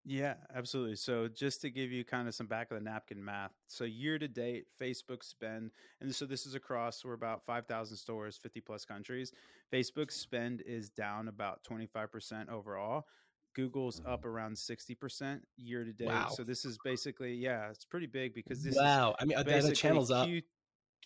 Yeah, absolutely. So just to give you kind of some back of the napkin math. So year to date, Facebook spend, and so this is across, we're about 5,000 stores, 50 plus countries. Facebook spend is down about 25% overall. Google's up mm-hmm. around 60% year to date. Wow. So this is basically, yeah, it's pretty big because this wow. I mean, uh, the channel's Q, up.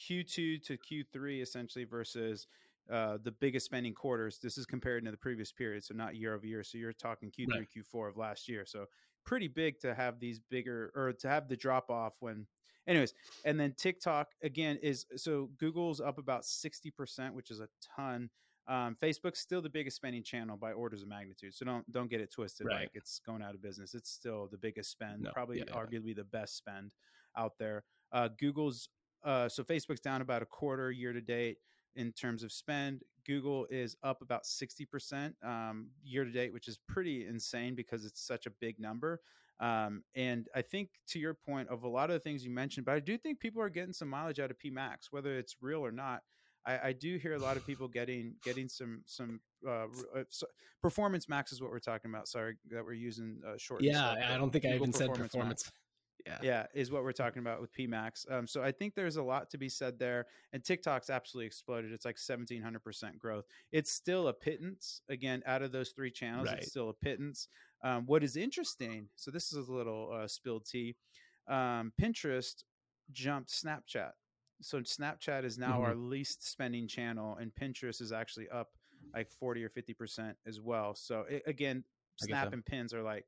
Q2 to Q3 essentially versus uh, the biggest spending quarters. This is compared to the previous period, so not year over year. So you're talking Q3, right. Q4 of last year. So pretty big to have these bigger or to have the drop off when. Anyways, and then TikTok again is so Google's up about 60%, which is a ton. Um, Facebook's still the biggest spending channel by orders of magnitude. So don't don't get it twisted right. like it's going out of business. It's still the biggest spend, no. probably yeah, arguably yeah. the best spend out there. Uh, Google's uh, so Facebook's down about a quarter year to date in terms of spend. Google is up about 60% um, year to date, which is pretty insane because it's such a big number. Um, and I think to your point of a lot of the things you mentioned, but I do think people are getting some mileage out of PMax, whether it's real or not. I, I do hear a lot of [SIGHS] people getting getting some some uh, uh so performance max is what we're talking about. Sorry that we're using uh, short. Yeah, I don't think Google I even performance said performance. Max yeah. Yeah is what we're talking about with pmax um, so i think there's a lot to be said there and tiktok's absolutely exploded. It's like 1700% growth. It's still a pittance again out of those three channels right. it's still a pittance. Um, what is interesting so this is a little uh, spilled tea um, pinterest jumped snapchat. So snapchat is now mm-hmm. our least spending channel and pinterest is actually up like 40 or 50% as well. So it, again snap and pins are like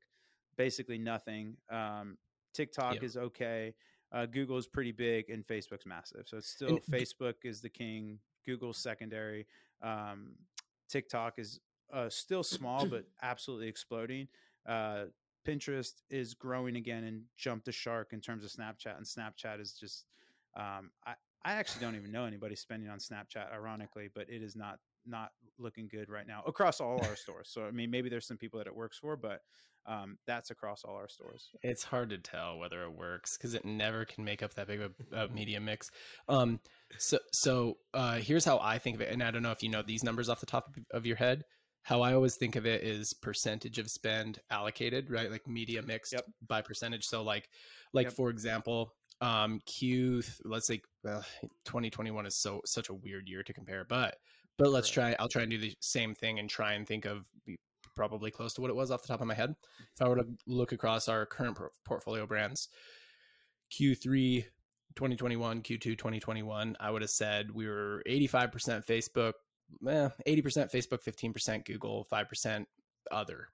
basically nothing. Um, TikTok yep. is okay. Uh, Google is pretty big and Facebook's massive. So it's still and, Facebook is the king, Google's secondary. Um, TikTok is uh, still small, but [CLEARS THROAT] absolutely exploding. Uh, Pinterest is growing again and jumped the shark in terms of Snapchat. And Snapchat is just, um, I, I actually don't even know anybody spending on Snapchat, ironically, but it is not not looking good right now across all our stores. So I mean, maybe there's some people that it works for, but um, that's across all our stores. It's hard to tell whether it works because it never can make up that big of a, media mix. Um, so so uh, here's how I think of it, and I don't know if you know these numbers off the top of your head. How I always think of it is percentage of spend allocated, right? Like media mixed yep. by percentage. So like, like yep. for example, um, Q, let's say uh, 2021 is so such a weird year to compare, but but let's try. I'll try and do the same thing and try and think of probably close to what it was off the top of my head. If I were to look across our current portfolio brands, Q3 2021, Q2 2021, I would have said we were 85% Facebook, eh, 80% Facebook, 15% Google, 5% other.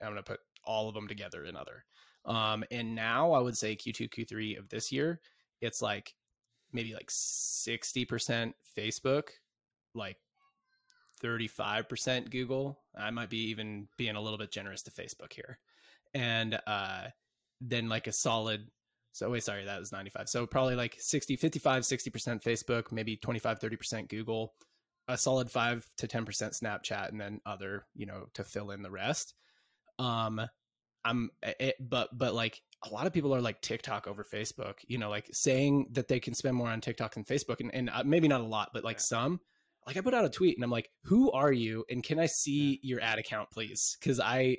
I'm going to put all of them together in other. Um, and now I would say Q2, Q3 of this year, it's like maybe like 60% Facebook, like 35% Google. I might be even being a little bit generous to Facebook here. And uh, then like a solid, so wait, sorry, that was 95. So probably like 60, 55, 60% Facebook, maybe 25, 30% Google, a solid 5 to 10% Snapchat, and then other, you know, to fill in the rest. Um, I'm, it, eh, but, but like a lot of people are like TikTok over Facebook, you know, like saying that they can spend more on TikTok than Facebook, and, and uh, maybe not a lot, but like yeah. some like I put out a tweet and I'm like, "Who are you? And can I see your ad account, please?" Because I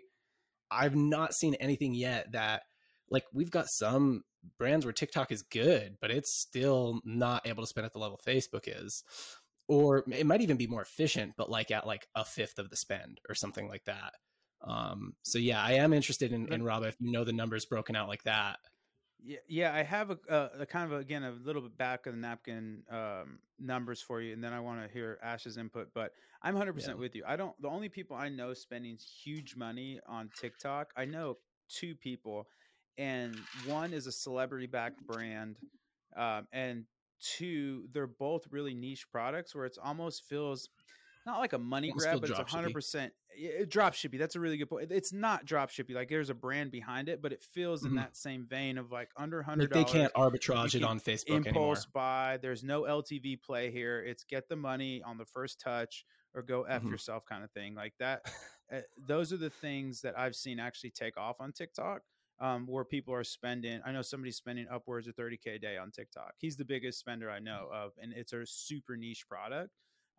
I've not seen anything yet that like we've got some brands where TikTok is good, but it's still not able to spend at the level Facebook is. Or it might even be more efficient, but like at like a fifth of the spend or something like that. Um, so yeah, I am interested in, in Rob if you know the numbers broken out like that. Yeah, yeah, I have a, a, a, kind of a, again a little bit back of the napkin um, numbers for you, and then I want to hear Ash's input. But I'm 100 yeah. percent with you. I don't. The only people I know spending huge money on TikTok, I know two people, and one is a celebrity backed brand, um, and two, they're both really niche products where it's almost feels not like a money grab, but it's hundred shippy. percent drop shippy. That's a really good point. It's not drop shippy. Like there's a brand behind it, but it feels in Mhm. that same vein of like under Like hundred they can't arbitrage it can on Facebook anymore. impulse buy. There's no LTV play here. It's get the money on the first touch or go f Mhm. yourself kind of thing. Like that. uh, [LAUGHS] those are the things that I've seen actually take off on TikTok. Um, where people are spending, I know somebody's spending upwards of 30k a day on TikTok. He's the biggest spender I know of, and it's a super niche product,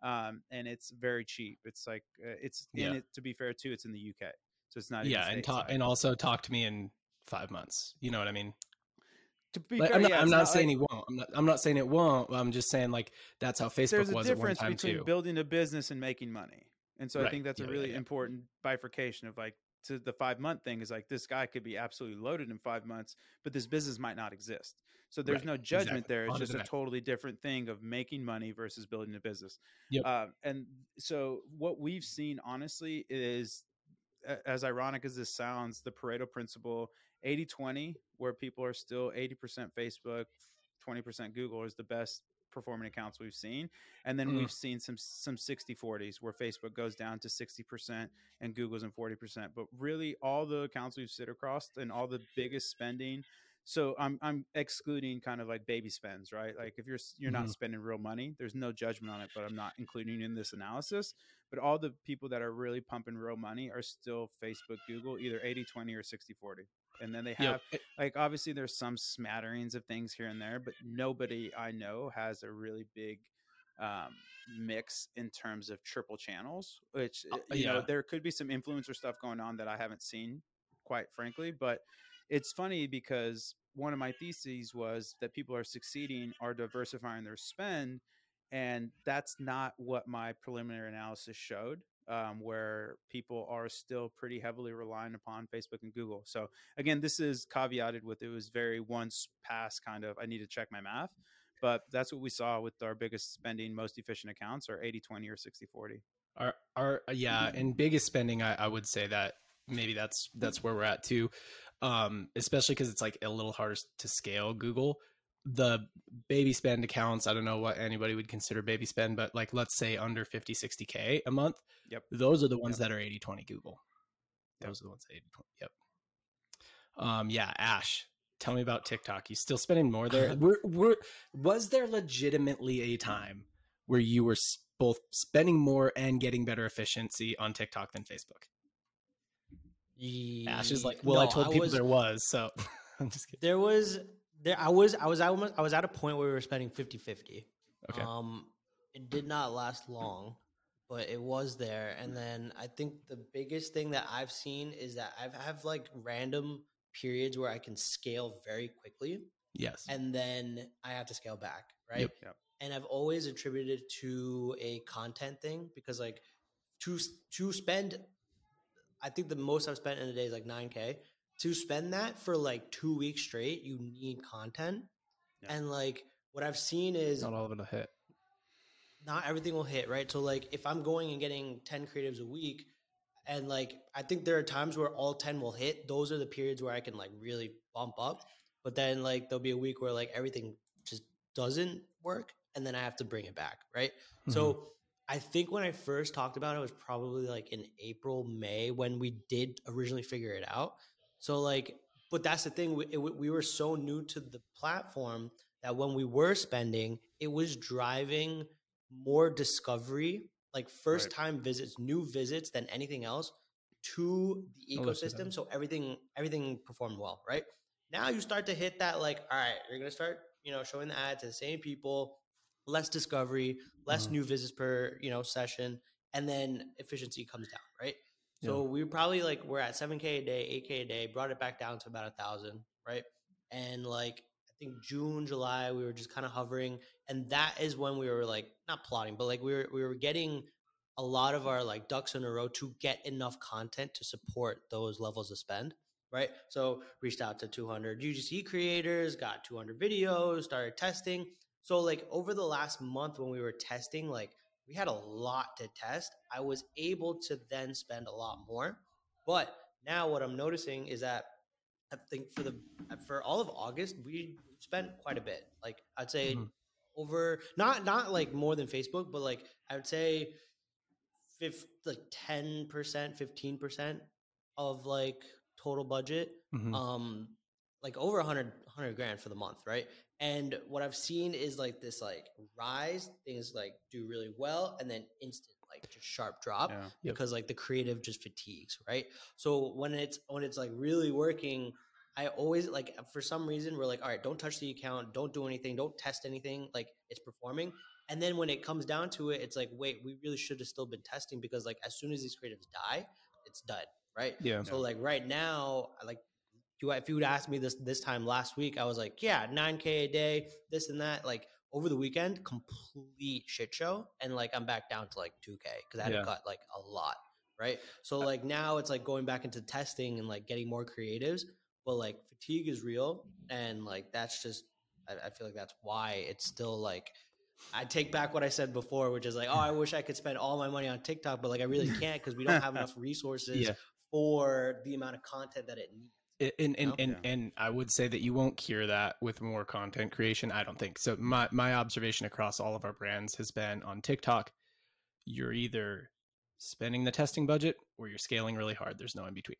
um, and it's very cheap. It's like uh, it's in Yeah. it. To be fair, too, it's in the UK, so it's not. yeah, and talk and also talk to me in five months. You know what I mean? to be Like, fair, I'm not, yeah, I'm it's not saying like- he won't. I'm not, I'm not saying it won't. I'm just saying like that's how Facebook there's a was at one difference time between too. building a business and making money and so i think that's Yeah, a really yeah. important bifurcation of like to the five month thing is like this guy could be absolutely loaded in five months but this business might not exist. So there's Right, no judgment exactly. there. It's just a totally different thing of making money versus building a business. Yep. uh, and so what we've seen honestly is as ironic as this sounds the pareto principle 80-20 where people are still 80% facebook 20% google is the best performing accounts we've seen and then Mm. we've seen some some 60 40s where facebook goes down to 60% and google's in 40% but really all the accounts we've sit across and all the biggest spending so i'm i'm excluding kind of like baby spends right like if you're you're not Mhm. spending real money there's no judgment on it but i'm not including in this analysis but all the people that are really pumping real money are still facebook google either 80 20 or 60 40 and then they have Yep. like obviously there's some smatterings of things here and there but nobody i know has a really big um, mix in terms of triple channels which Uh, uh, you know there could be some influencer stuff going on that i haven't seen quite frankly but it's funny because one of my theses was that people are succeeding are diversifying their spend and that's not what my preliminary analysis showed um, where people are still pretty heavily reliant upon facebook and google. So again this is caveated with it was very once past kind of i need to check my math. But that's what we saw with our biggest spending most efficient accounts are 80 20 or 60 40 Our, our yeah, and biggest spending, I, I would say that maybe that's that's where we're at too, um, especially because it's like a little harder to scale Google. The baby spend accounts, I don't know what anybody would consider baby spend, but like let's say under 50, 60K a month. Yep. Those are the ones Yep. that are 80, 20 Google. Yep. Those are the ones 80, 20. Yep. Um, yeah, Ash, tell me about TikTok. You still spending more there? [LAUGHS] we're, we're, was there legitimately a time where you were both spending more and getting better efficiency on TikTok than Facebook? Ash is like, well, I No, told people was- there was, so [LAUGHS] I'm just kidding. there was there i was i was almost i was at a point where we were spending 50 50 Okay. um it did not last long but it was there and then i think the biggest thing that i've seen is that i've have like random periods where i can scale very quickly yes. and then i have to scale back right Yep. Yep. and i've always attributed it to a content thing because like to to spend i think the most i've spent in a day is like 9k to spend that for like two weeks straight you need content Yeah. and like what i've seen is Not all of it will hit. not everything will hit, right? So like if I'm going and getting 10 creatives a week and like I think there are times where all 10 will hit, those are the periods where I can like really bump up. But then like there'll be a week where like everything just doesn't work and then I have to bring it back, right? So mm-hmm. I think when I first talked about it, it was probably like in April, May when we did originally figure it out. So like, but that's the thing. We, it, we were so new to the platform that when we were spending, it was driving more discovery, like first time visits, new visits than anything else to the Oh, ecosystem. So everything, everything performed well, right? Now you start to hit that like, all right, you're gonna start, you know, showing the ad to the same people, less discovery, less Mhm. new visits per, you know, session, and then efficiency comes down, right? Yeah. So we probably like we're at 7k a day, 8k a day, brought it back down to about a thousand, right? And like I think June, July, we were just kind of hovering, and that is when we were like not plotting, but like we were we were getting a lot of our like ducks in a row to get enough content to support those levels of spend, right? So reached out to 200 UGC creators, got 200 videos, started testing. So like over the last month when we were testing, like we had a lot to test. I was able to then spend a lot more. But now what I'm noticing is that I think for the for all of August we spent quite a bit. Like I'd say Mhm. over not not like more than Facebook, but like I would say, fif- like ten percent, fifteen percent of like total budget. Mhm. Um, like over a hundred hundred grand for the month, right? And what I've seen is like this like rise, things like do really well, and then instant like just sharp drop Yeah. Because like the creative just fatigues, right? So when it's when it's like really working, I always like for some reason we're like, all right, don't touch the account, don't do anything, don't test anything, like it's performing. And then when it comes down to it, it's like, wait, we really should have still been testing because like as soon as these creatives die, it's done, right? Yeah. So like right now, like you if you would ask me this this time last week, I was like, yeah, 9k a day, this and that. Like over the weekend, complete shit show. And like I'm back down to like 2k because I had Yeah. to cut like a lot. Right. So uh like now it's like going back into testing and like getting more creatives. But like fatigue is real. And like that's just I, I feel like that's why it's still like I take back what I said before, which is like, oh, I wish I could spend all my money on TikTok, but like I really can't because we don't have [LAUGHS] enough resources Yeah. for the amount of content that it needs. And and, know? and, Yeah. and I would say that you won't cure that with more content creation. I don't think so. My my observation across all of our brands has been on TikTok. You're either spending the testing budget or you're scaling really hard. There's no in between.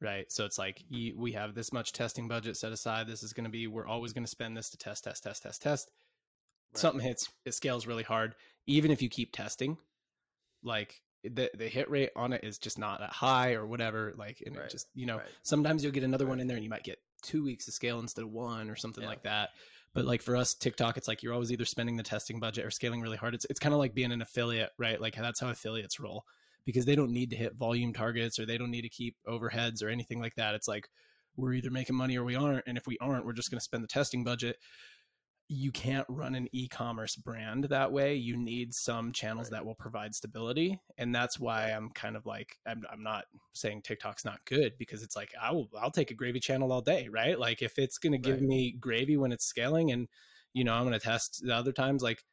Right. So it's like you, we have this much testing budget set aside. This is going to be. We're always going to spend this to test, test, test, test, test. Something hits. It scales really hard. Even if you keep testing, like the the hit rate on it is just not that high or whatever. Like, and Right. it just you know Right. sometimes you'll get another one in there and you might get two weeks of scale instead of one or something Yeah. like that but like for us tiktok it's like you're always either spending the testing budget or scaling really hard it's, it's kind of like being an affiliate right like that's how affiliates roll because they don't need to hit volume targets or they don't need to keep overheads or anything like that it's like we're either making money or we aren't and if we aren't we're just going to spend the testing budget you can't run an e-commerce brand that way you need some channels Right. that will provide stability and that's why i'm kind of like i'm, I'm not saying tiktok's not good because it's like i'll i'll take a gravy channel all day right like if it's going to give Right. me gravy when it's scaling and you know i'm going to test the other times like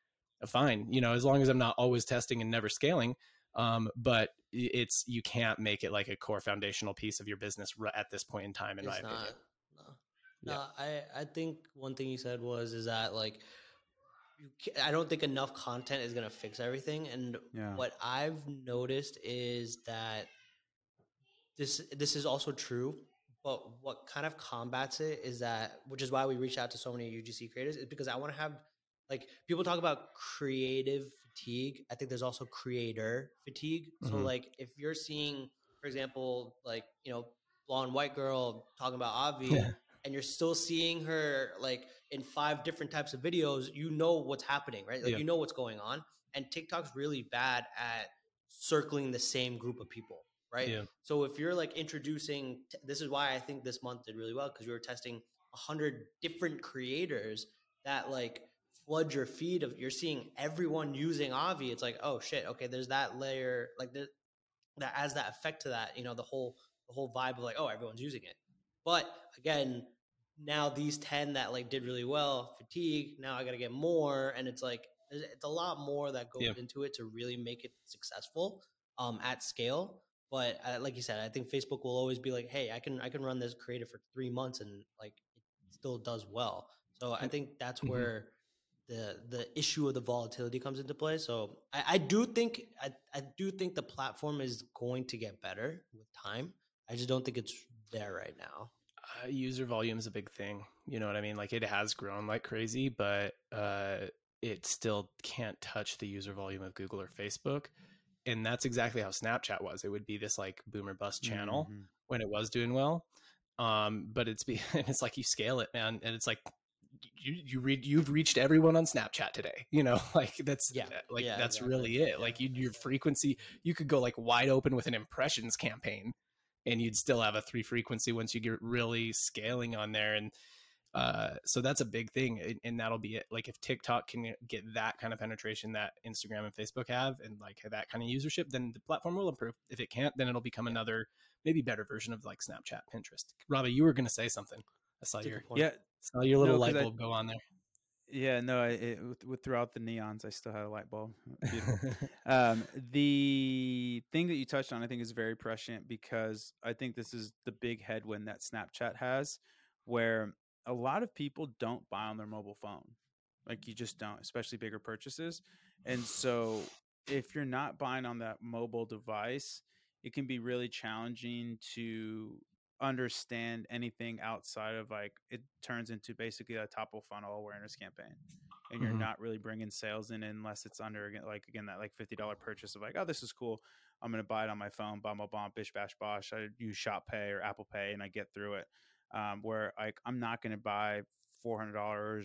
fine you know as long as i'm not always testing and never scaling um but it's you can't make it like a core foundational piece of your business at this point in time in my it's opinion not. No. Yeah. No, I I think one thing you said was is that like you I don't think enough content is gonna fix everything. And Yeah. what I've noticed is that this this is also true. But what kind of combats it is that, which is why we reach out to so many UGC creators, is because I want to have like people talk about creative fatigue. I think there's also creator fatigue. So Mhm. like if you're seeing, for example, like you know, blonde white girl talking about Obvi, Yeah. And you're still seeing her like in five different types of videos, you know what's happening, right? Like Yeah. you know what's going on. And TikTok's really bad at circling the same group of people, right? Yeah. So if you're like introducing, this is why I think this month did really well because we were testing a hundred different creators that like flood your feed of you're seeing everyone using Obvi. It's like, oh shit, okay, there's that layer, like there, that adds that effect to that, you know, the whole the whole vibe of like, oh, everyone's using it. But again, now these 10 that like did really well, fatigue, now I got to get more and it's like it's a lot more that goes Yeah. into it to really make it successful um at scale. But uh, like you said, I think Facebook will always be like, "Hey, I can I can run this creative for 3 months and like it still does well." So I think that's Mhm. where the the issue of the volatility comes into play. So I, I do think I, I do think the platform is going to get better with time. I just don't think it's there right now. uh, user volume is a big thing. You know what I mean? Like it has grown like crazy, but uh, it still can't touch the user volume of Google or Facebook. And that's exactly how Snapchat was. It would be this like boomer bust channel Mhm. when it was doing well. Um, but it's be [LAUGHS] it's like you scale it, man, and it's like you you read you've reached everyone on Snapchat today. You know, [LAUGHS] like that's Yeah. like Yeah, that's exactly. really it. Yeah. Like you, your frequency, you could go like wide open with an impressions campaign, and you'd still have a three frequency once you get really scaling on there. And uh, so that's a big thing, and, and that'll be it. Like if TikTok can get that kind of penetration that Instagram and Facebook have, and like have that kind of usership, then the platform will improve. If it can't, then it'll become another maybe better version of like Snapchat, Pinterest. Robbie, you were going to say something. I saw That's your point. Yeah, saw your little No, 'cause light I- bulb go on there. Yeah. No, I, it, with, with throughout the neons, I still had a light bulb. [LAUGHS] Um, the thing that you touched on, I think, is very prescient because I think this is the big headwind that Snapchat has, where a lot of people don't buy on their mobile phone. Like you just don't, especially bigger purchases. And so if you're not buying on that mobile device, it can be really challenging to understand anything outside of like it turns into basically a top of funnel awareness campaign and you're Mhm. not really bringing sales in unless it's under again like again that like $50 purchase of like oh this is cool. I'm gonna buy it on my phone blah blah blah bish bash bosh. I use shop pay or apple pay and i get through it. Um, where like i'm not gonna buy $400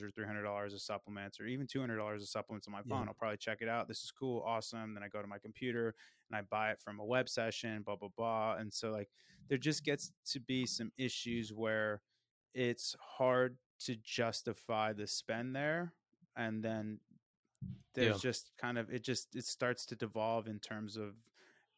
or $300 of supplements or even $200 of supplements on my phone Yeah. i'll probably check it out this is cool awesome then i go to my computer and i buy it from a web session blah blah blah and so like there just gets to be some issues where it's hard to justify the spend there and then there's Yeah. just kind of it just it starts to devolve in terms of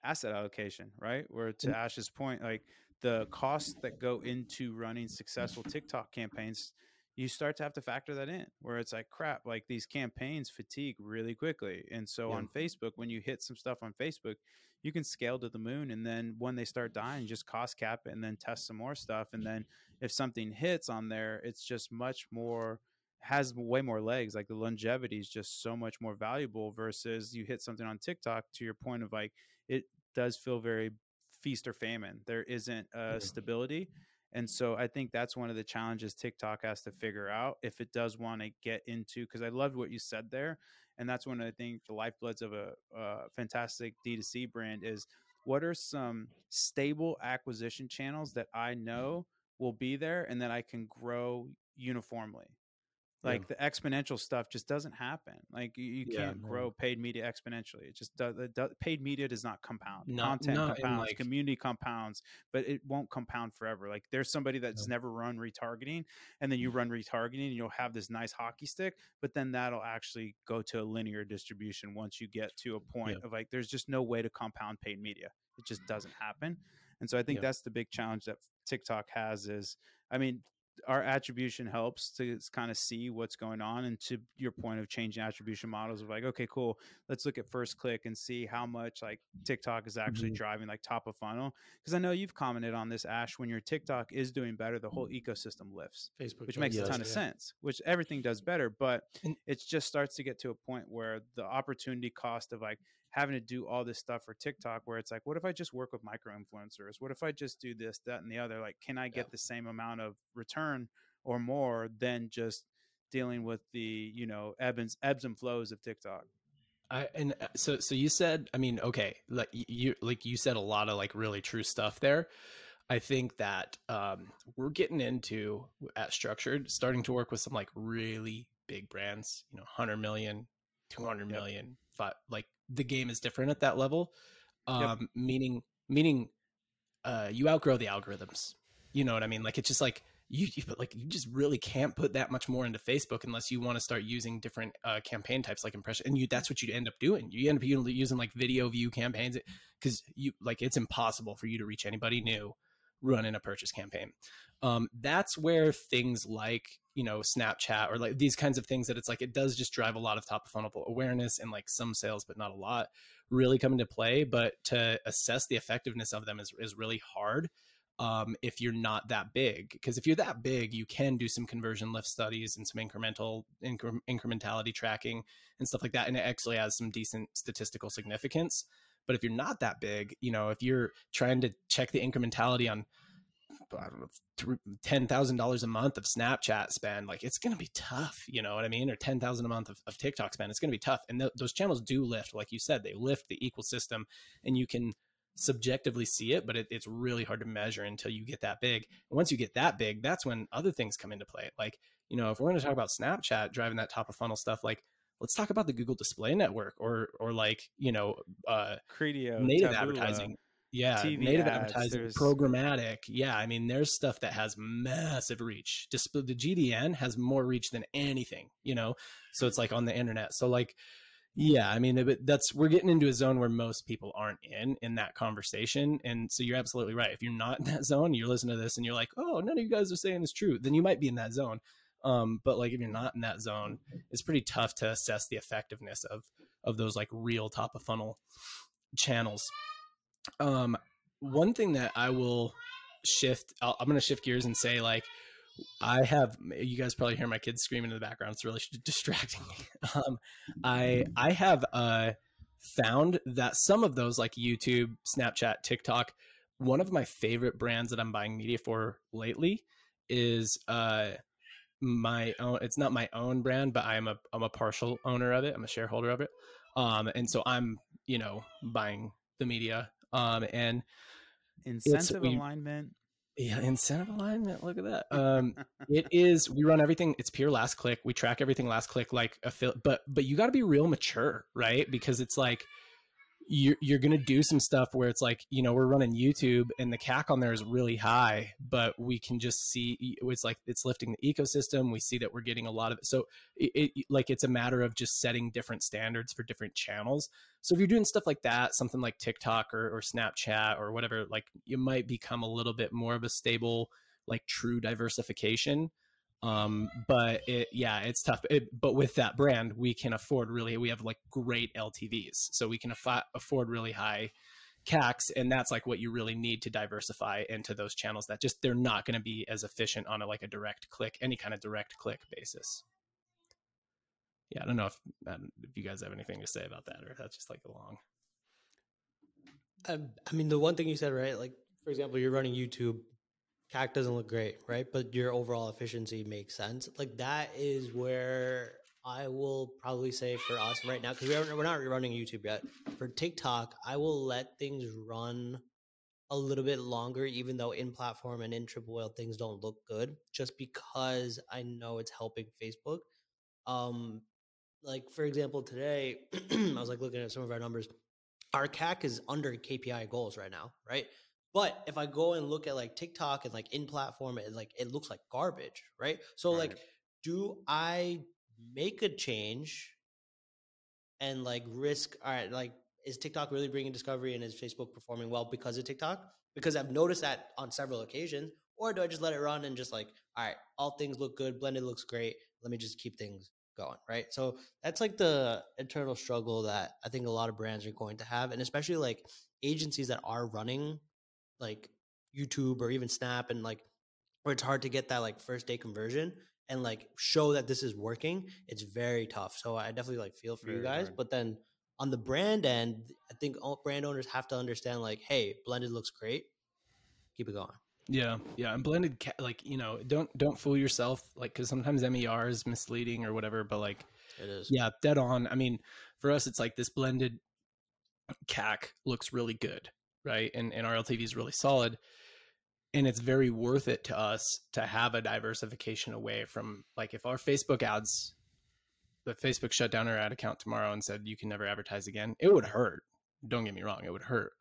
asset allocation right where to ash's point like the costs that go into running successful tiktok campaigns you start to have to factor that in where it's like crap like these campaigns fatigue really quickly and so Yeah. on facebook when you hit some stuff on facebook you can scale to the moon and then when they start dying just cost cap it and then test some more stuff and then if something hits on there it's just much more has way more legs like the longevity is just so much more valuable versus you hit something on tiktok to your point of like it does feel very feast or famine there isn't uh, Yeah. stability and so i think that's one of the challenges tiktok has to figure out if it does want to get into because i loved what you said there and that's one of i think the lifebloods of a, a fantastic d2c brand is what are some stable acquisition channels that i know will be there and that i can grow uniformly Yeah. like the exponential stuff just doesn't happen like you, you Yeah, can't no. grow paid media exponentially it just does, it does paid media does not compound content compounds like- community compounds but it won't compound forever like there's somebody that's never run retargeting and then you mm-hmm. run retargeting and you'll have this nice hockey stick but then that'll actually go to a linear distribution once you get to a point Yeah. of like there's just no way to compound paid media it just doesn't happen and so i think Yeah. that's the big challenge that tiktok has is i mean our attribution helps to kind of see what's going on and to your point of changing attribution models of like okay cool let's look at first click and see how much like tiktok is actually Mhm. driving like top of funnel because i know you've commented on this ash when your tiktok is doing better the whole ecosystem lifts Facebook, which makes a Yes, ton of sense which everything does better but it just starts to get to a point where the opportunity cost of like having to do all this stuff for tiktok where it's like what if i just work with micro influencers what if i just do this that and the other like can i get the same amount of return or more than just dealing with the you know ebbs ebbs and flows of tiktok I and uh, so so you said I mean okay like you like you said a lot of like really true stuff there. I think that um, we're getting into at structured starting to work with some like really big brands, you know, 100 million, 200 Yep. Million, fi- like the game is different at that level. Um Yep. meaning meaning uh you outgrow the algorithms. You know what I mean? Like it's just like you, you but, like you just really can't put that much more into Facebook unless you want to start using different uh, campaign types like impression and you that's what you end up doing. You end up using like video view campaigns because you like it's impossible for you to reach anybody new running a purchase campaign. Um, that's where things like you know Snapchat or like these kinds of things that it's like it does just drive a lot of top of funnel awareness and like some sales, but not a lot, really come into play. But to assess the effectiveness of them is is really hard um, if you're not that big. Because if you're that big, you can do some conversion lift studies and some incremental incre- incrementality tracking and stuff like that, and it actually has some decent statistical significance. But if you're not that big, you know, if you're trying to check the incrementality on I don't know, ten thousand dollars a month of Snapchat spend, like it's gonna be tough. You know what I mean? Or ten thousand a month of, of TikTok spend, it's gonna be tough. And th- those channels do lift, like you said, they lift the ecosystem, and you can subjectively see it, but it, it's really hard to measure until you get that big. And once you get that big, that's when other things come into play. Like you know, if we're going to talk about Snapchat driving that top of funnel stuff, like let's talk about the Google Display Network or or like you know uh, Criteo, native Taboola. advertising. Yeah, TV native ads, advertising, there's- programmatic. Yeah, I mean, there's stuff that has massive reach. Just the GDN has more reach than anything, you know. So it's like on the internet. So like, yeah, I mean, that's we're getting into a zone where most people aren't in in that conversation. And so you're absolutely right. If you're not in that [LAUGHS] zone, you're listening to this and you're like, oh, none of you guys are saying is true. Then you might be in that zone. Um, but like if you're not in that zone, it's pretty tough to assess the effectiveness of of those like real top of funnel channels. Um, one thing that I will shift, I'll, I'm going to shift gears and say like I have you guys probably hear my kids screaming in the background. It's really [LAUGHS] distracting. [LAUGHS] Um, I I have uh, found that some of those like YouTube, Snapchat, TikTok, one of my favorite brands that I'm buying media for lately is uh, my own. It's not my own brand, but I'm a I'm a partial owner of it. I'm a shareholder of it, um, and so I'm you know buying the media um, and incentive we, alignment yeah, incentive alignment. Look at that. [LAUGHS] Um, it is. We run everything. It's pure last click. We track everything last click, like a fill. But but you got to be real mature, right? Because it's like you're you're gonna do some stuff where it's like you know we're running YouTube and the CAC on there is really high, but we can just see it's like it's lifting the ecosystem. We see that we're getting a lot of it. So it, it like it's a matter of just setting different standards for different channels. So if you're doing stuff like that, something like TikTok or, or Snapchat or whatever, like you might become a little bit more of a stable, like true diversification um but it yeah it's tough. It, but with that brand we can afford really we have like great ltvs so we can aff- afford really high cacs and that's like what you really need to diversify into those channels that just they're not going to be as efficient on a like a direct click any kind of direct click basis. Yeah i don't know if if you guys have anything to say about that or that's just like a long um, i mean the one thing you said right? Like for example you're running youtube CAC doesn't look great, right? But your overall efficiency makes sense. Like that is where I will probably say for us right now because we're we're not running YouTube yet. For TikTok, I will let things run a little bit longer, even though in platform and in triple whale things don't look good, just because I know it's helping Facebook. Um, like for example, today [CLEARS THROAT] I was like looking at some of our numbers. Our CAC is under KPI goals right now, right? But if I go and look at like TikTok and like in platform, it like it looks like garbage, right? So right. like, do I make a change and like risk? All right, like is TikTok really bringing discovery and is Facebook performing well because of TikTok? Because I've noticed that on several occasions. Or do I just let it run and just like, all right, all things look good, blended looks great. Let me just keep things going, right? So that's like the internal struggle that I think a lot of brands are going to have, and especially like agencies that are running like YouTube or even Snap and like where it's hard to get that like first day conversion and like show that this is working, it's very tough. So I definitely like feel for very you guys. Hard. But then on the brand end, I think all brand owners have to understand like, hey, blended looks great. Keep it going. Yeah, yeah, and blended ca- like you know don't don't fool yourself like because sometimes MER is misleading or whatever, but like it is. Yeah, dead on. I mean, for us, it's like this blended CAC looks really good right? And and our LTV is really solid, and it's very worth it to us to have a diversification away from like if our Facebook ads, the Facebook shut down our ad account tomorrow and said you can never advertise again, it would hurt. Don't get me wrong, it would hurt,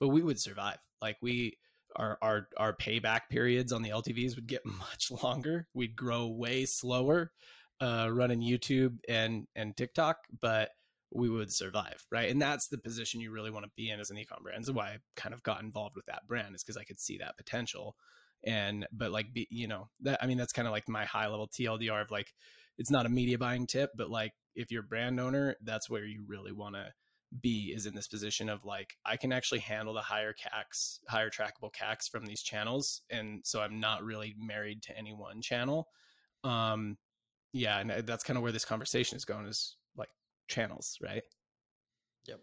but we would survive. Like we our our our payback periods on the LTVs would get [LAUGHS] much longer. We'd grow way slower uh, running YouTube and and TikTok, but we would survive, right? And that's the position you really want to be in as an ecom brand. That's why I kind of got involved with that brand is because I could see that potential. And but like be, you know that I mean that's kind of like my high level TLDR of like it's not a media buying tip, but like if you're a brand owner, that's where you really want to be is in this position of like I can actually handle the higher CACs, higher trackable CACs from these channels, and so I'm not really married to any one channel. Um, yeah, and uh, that's kind of where this conversation is going. Is channels, right? Yep.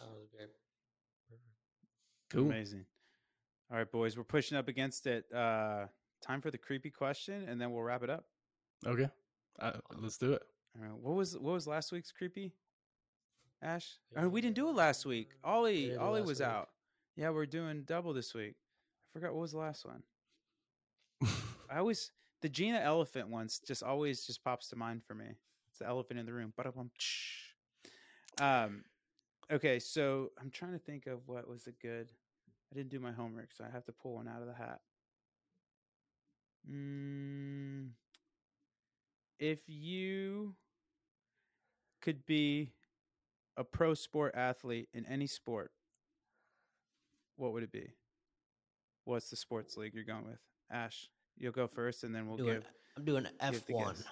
That was great. Cool. Amazing. All right, boys, we're pushing up against it. Uh, time for the creepy question, and then we'll wrap it up. Okay, uh, let's do it. All right. What was what was last week's creepy? Ash, I mean, we didn't do it last week. Ollie, Ollie was week. out. Yeah, we're doing double this week. I forgot what was the last one. [LAUGHS] I always the Gina elephant once just always just pops to mind for me. It's the elephant in the room. Um, okay, so I'm trying to think of what was a good. I didn't do my homework, so I have to pull one out of the hat. Mm, if you could be a pro sport athlete in any sport, what would it be? What's the sports league you're going with? Ash, you'll go first, and then we'll doing, give. I'm doing F1.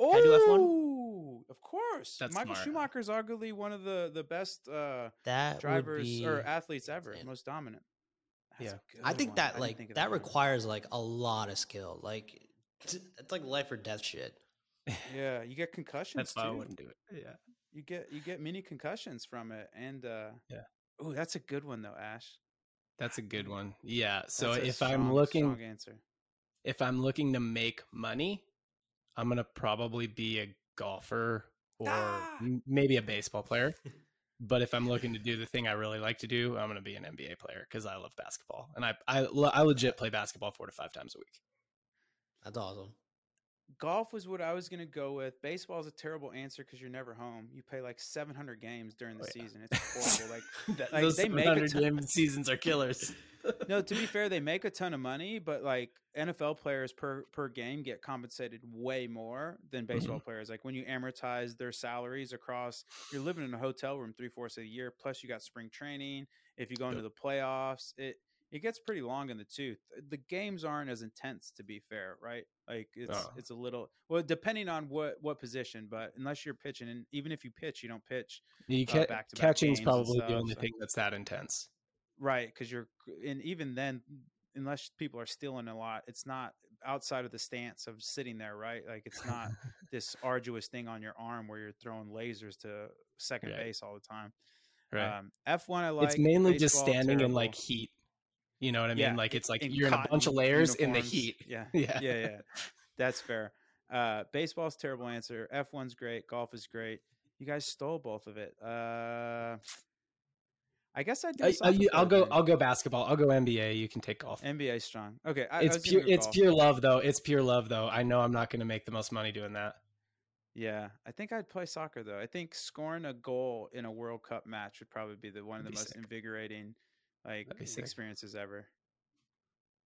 Can I do F one? Oh, of course. That's Michael smart. Schumacher is arguably one of the the best uh, that drivers be... or athletes ever, most dominant. That's yeah, I think one. that like think that, that requires like a lot of skill. Like it's like life or death shit. Yeah, you get concussions. that's why. I wouldn't do it. Yeah, you get you get mini concussions from it, and uh, yeah. Oh, that's a good one though, Ash. That's a good [SIGHS] one. Yeah. So if strong, I'm looking, if I'm looking to make money, I'm gonna probably be a golfer or Ah! m- maybe a baseball player. [LAUGHS] but if I'm looking to do the thing I really like to do, I'm gonna be an NBA player because I love basketball and I, I I legit play basketball four to five times a week. That's awesome. Golf was what I was gonna go with. Baseball is a terrible answer because you're never home. You play like 700 games during the Oh, yeah. season. It's horrible. Like [LAUGHS] That- Like, those they make a 700 ton- game seasons are killers. [LAUGHS] no, to be fair, they make a ton of money, but like NFL players per per game get compensated way more than baseball mm-hmm. players. Like when you amortize their salaries across, you're living in a hotel room three fourths of the year. Plus, you got spring training. If you go into the playoffs, it it gets pretty long in the tooth. The games aren't as intense, to be fair, right? Like it's Oh. it's a little well, depending on what what position. But unless you're pitching, and even if you pitch, you don't pitch You Uh, ca- catching's games and probably the only so- thing that's that intense. Right, because you're, and even then, unless people are stealing a lot, it's not outside of the stance of sitting there, right? Like it's not [LAUGHS] this arduous thing on your arm where you're throwing lasers to second Right. base all the time. Right. Um, F1, I like. it's mainly just baseball, standing in like heat. You know what I mean? Yeah, like it's like in you're in a bunch of layers in the heat. Yeah, [LAUGHS] Yeah. yeah, yeah. That's fair. Uh, baseball's terrible answer. F1's great. Golf is great. You guys stole both of it. Uh, I guess I do. I, I, will go. I'll go basketball. I'll go NBA. You can take golf. NBA strong. Okay, I, I it's was pure. It's golf. pure love, though. It's pure love, though. I know I'm not going to make the most money doing that. Yeah, I think I'd play soccer though. I think scoring a goal in a World Cup match would probably be the one of the most sick. invigorating like That'd be experiences ever.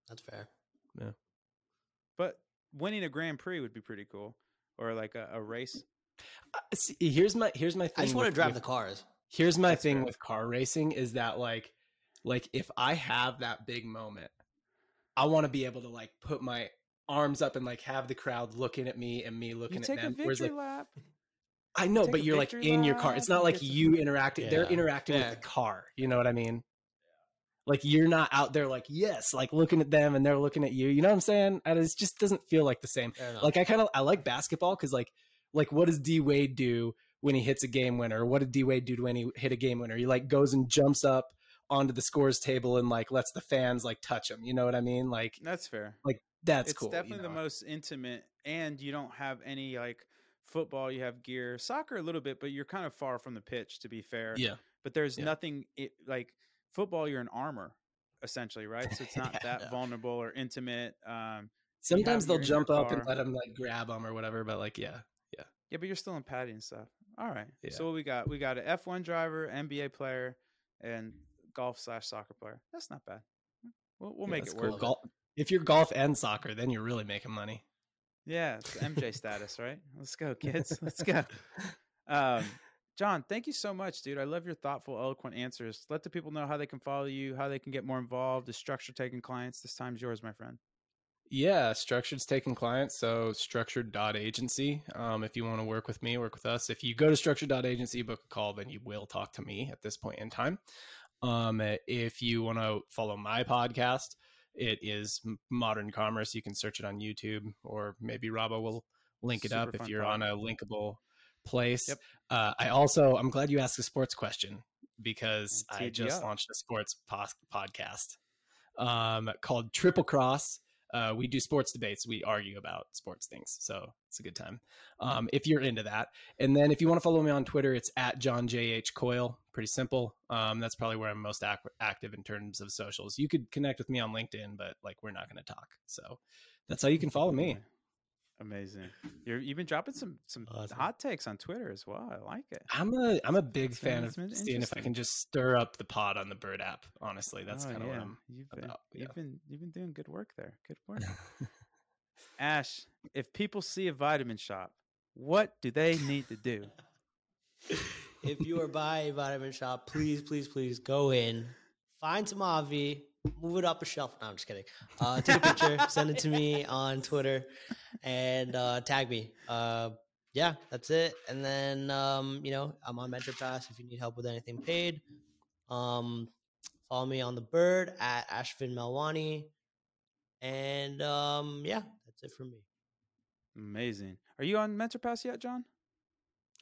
That's fair. Yeah. But winning a Grand Prix would be pretty cool, or like a, a race. Uh, see, here's my. Here's my thing. I just want to drive with- the cars. Here's my That's thing fair. with car racing is that like, like if I have that big moment, I want to be able to like put my arms up and like have the crowd looking at me and me You looking at take a them. Whereas victory like lap. I know, Take but you're like victory in your car. It's not like get you interacting. They're interacting Yeah. with the car. You know what I mean? Like you're not out there like yes, like looking at them and they're looking at you. You know what I'm saying? And it just doesn't feel like the same. Like I kind of I like basketball because like like what does D Wade do when he hits a game winner? What did D Wade do when he hit a game winner? He like goes and jumps up onto the scores table and like lets the fans like touch him. You know what I mean? Like That's fair. Like that's it's cool. you definitely the know? most intimate, and you don't have any like football. You have gear, soccer a little bit, but you're kind of far from the pitch. To be fair, yeah. but there's Yeah. nothing it, like football. You're in armor essentially, right? So it's [LAUGHS] not Yeah. that Yeah. vulnerable or intimate. Um, Sometimes they'll your- in your jump up and let him like grab them or whatever. But like yeah, Yeah, yeah. but you're still in padding and stuff. All right. Yeah. So what we got? We got an F1 driver, NBA player, and golf slash soccer player. That's not bad. We'll, we'll Yeah, make it cool. work. Golf, if you're golf and soccer, then you're really making money. Yeah, it's MJ status, right? Let's go, kids. Let's go. [LAUGHS] Um, John, thank you so much, dude. I love your thoughtful, eloquent answers. Let the people know how they can follow you, how they can get more involved. Is structure taking clients? This time's yours, my friend. Yeah, Structured's taking clients. So structured.agency. Um, if you want to work with me, work with us. If you go to structured.agency, book a call, then you will talk to me at this point in time. Um, if you want to follow my podcast, it is Modern Commerce. You can search it on YouTube, or maybe Rabah will link it Super up if you're pod. on a linkable place. Yep. Uh, I also, I'm glad you asked a sports question because I just up. launched a sports podcast um, called Triple Cross. Uh, we do sports debates. We argue about sports things. So it's a good time um, if you're into that. And then if you want to follow me on Twitter, it's at John J.H. Coyle. Pretty simple. Um, that's probably where I'm most ac- active in terms of socials. You could connect with me on LinkedIn, but like we're not going to talk. So that's how you can follow me. Amazing. You're, you've been dropping some some Awesome. hot takes on Twitter as well. I like it. I'm a I'm a big It's been- fan of seeing if I can just stir up the pod on the Bird app. Honestly, that's Oh, kind of what. I'm You've been, about, yeah. you've been you've been doing good work there. Good [LAUGHS] work. Ash, if people see a vitamin shop, what do they need to do? [LAUGHS] if you are by a vitamin shop, please, please, please go in, find some Obvi, move it up a shelf. No, I'm just kidding. Uh, take a picture, [LAUGHS] send it to me on Twitter, and uh, tag me. Uh, yeah, that's it. And then, um, you know, I'm on Mentor Pass if you need help with anything paid. Um, Follow me on the bird at Ashvin Melwani. And um, yeah, that's it for me. Amazing. Are you on Mentor Pass yet, John?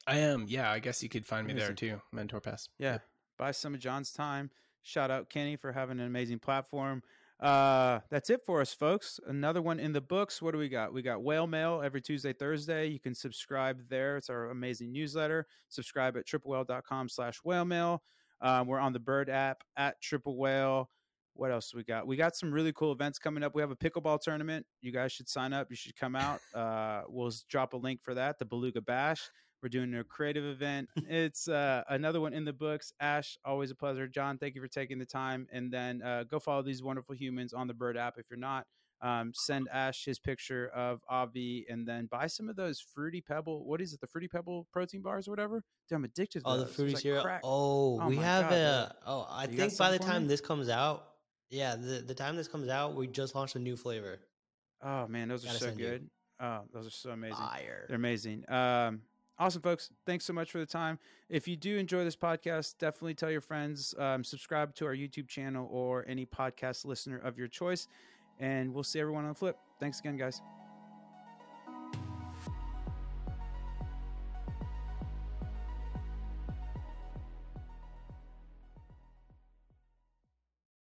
I am. Yeah, I guess you could find me there too. Mentor Pass. Yeah. Buy some of John's time. Shout out Kenny for having an amazing platform. Uh, that's it for us, folks. Another one in the books. What do we got? We got Whale Mail every Tuesday, Thursday. You can subscribe there. It's our amazing newsletter. Subscribe at triplewhale.com slash whale mail. Um, we're on the Bird app at Triple Whale. What else we got? We got some really cool events coming up. We have a pickleball tournament. You guys should sign up. You should come out. Uh, we'll drop a link for that. The Beluga Bash. We're doing a creative event. It's uh, another one in the books. Ash, always a pleasure. John, thank you for taking the time. And then uh, go follow these wonderful humans on the Bird app if you're not. Um, send Ash his picture of Obvi and then buy some of those fruity pebble. What is it? The fruity pebble protein bars or whatever. Dude, I'm addicted to Oh, those. the fruity like cereal. crack. Oh, Oh we have God, a. Oh, I You think by the time me? this comes out, yeah, the the time this comes out, we just launched a new flavor. Oh man, those are Gotta so send you. good. Oh, those are so amazing. Fire. They're amazing. Um, awesome, folks. Thanks so much for the time. If you do enjoy this podcast, definitely tell your friends. Um, subscribe to our YouTube channel or any podcast listener of your choice. And we'll see everyone on the flip. Thanks again, guys.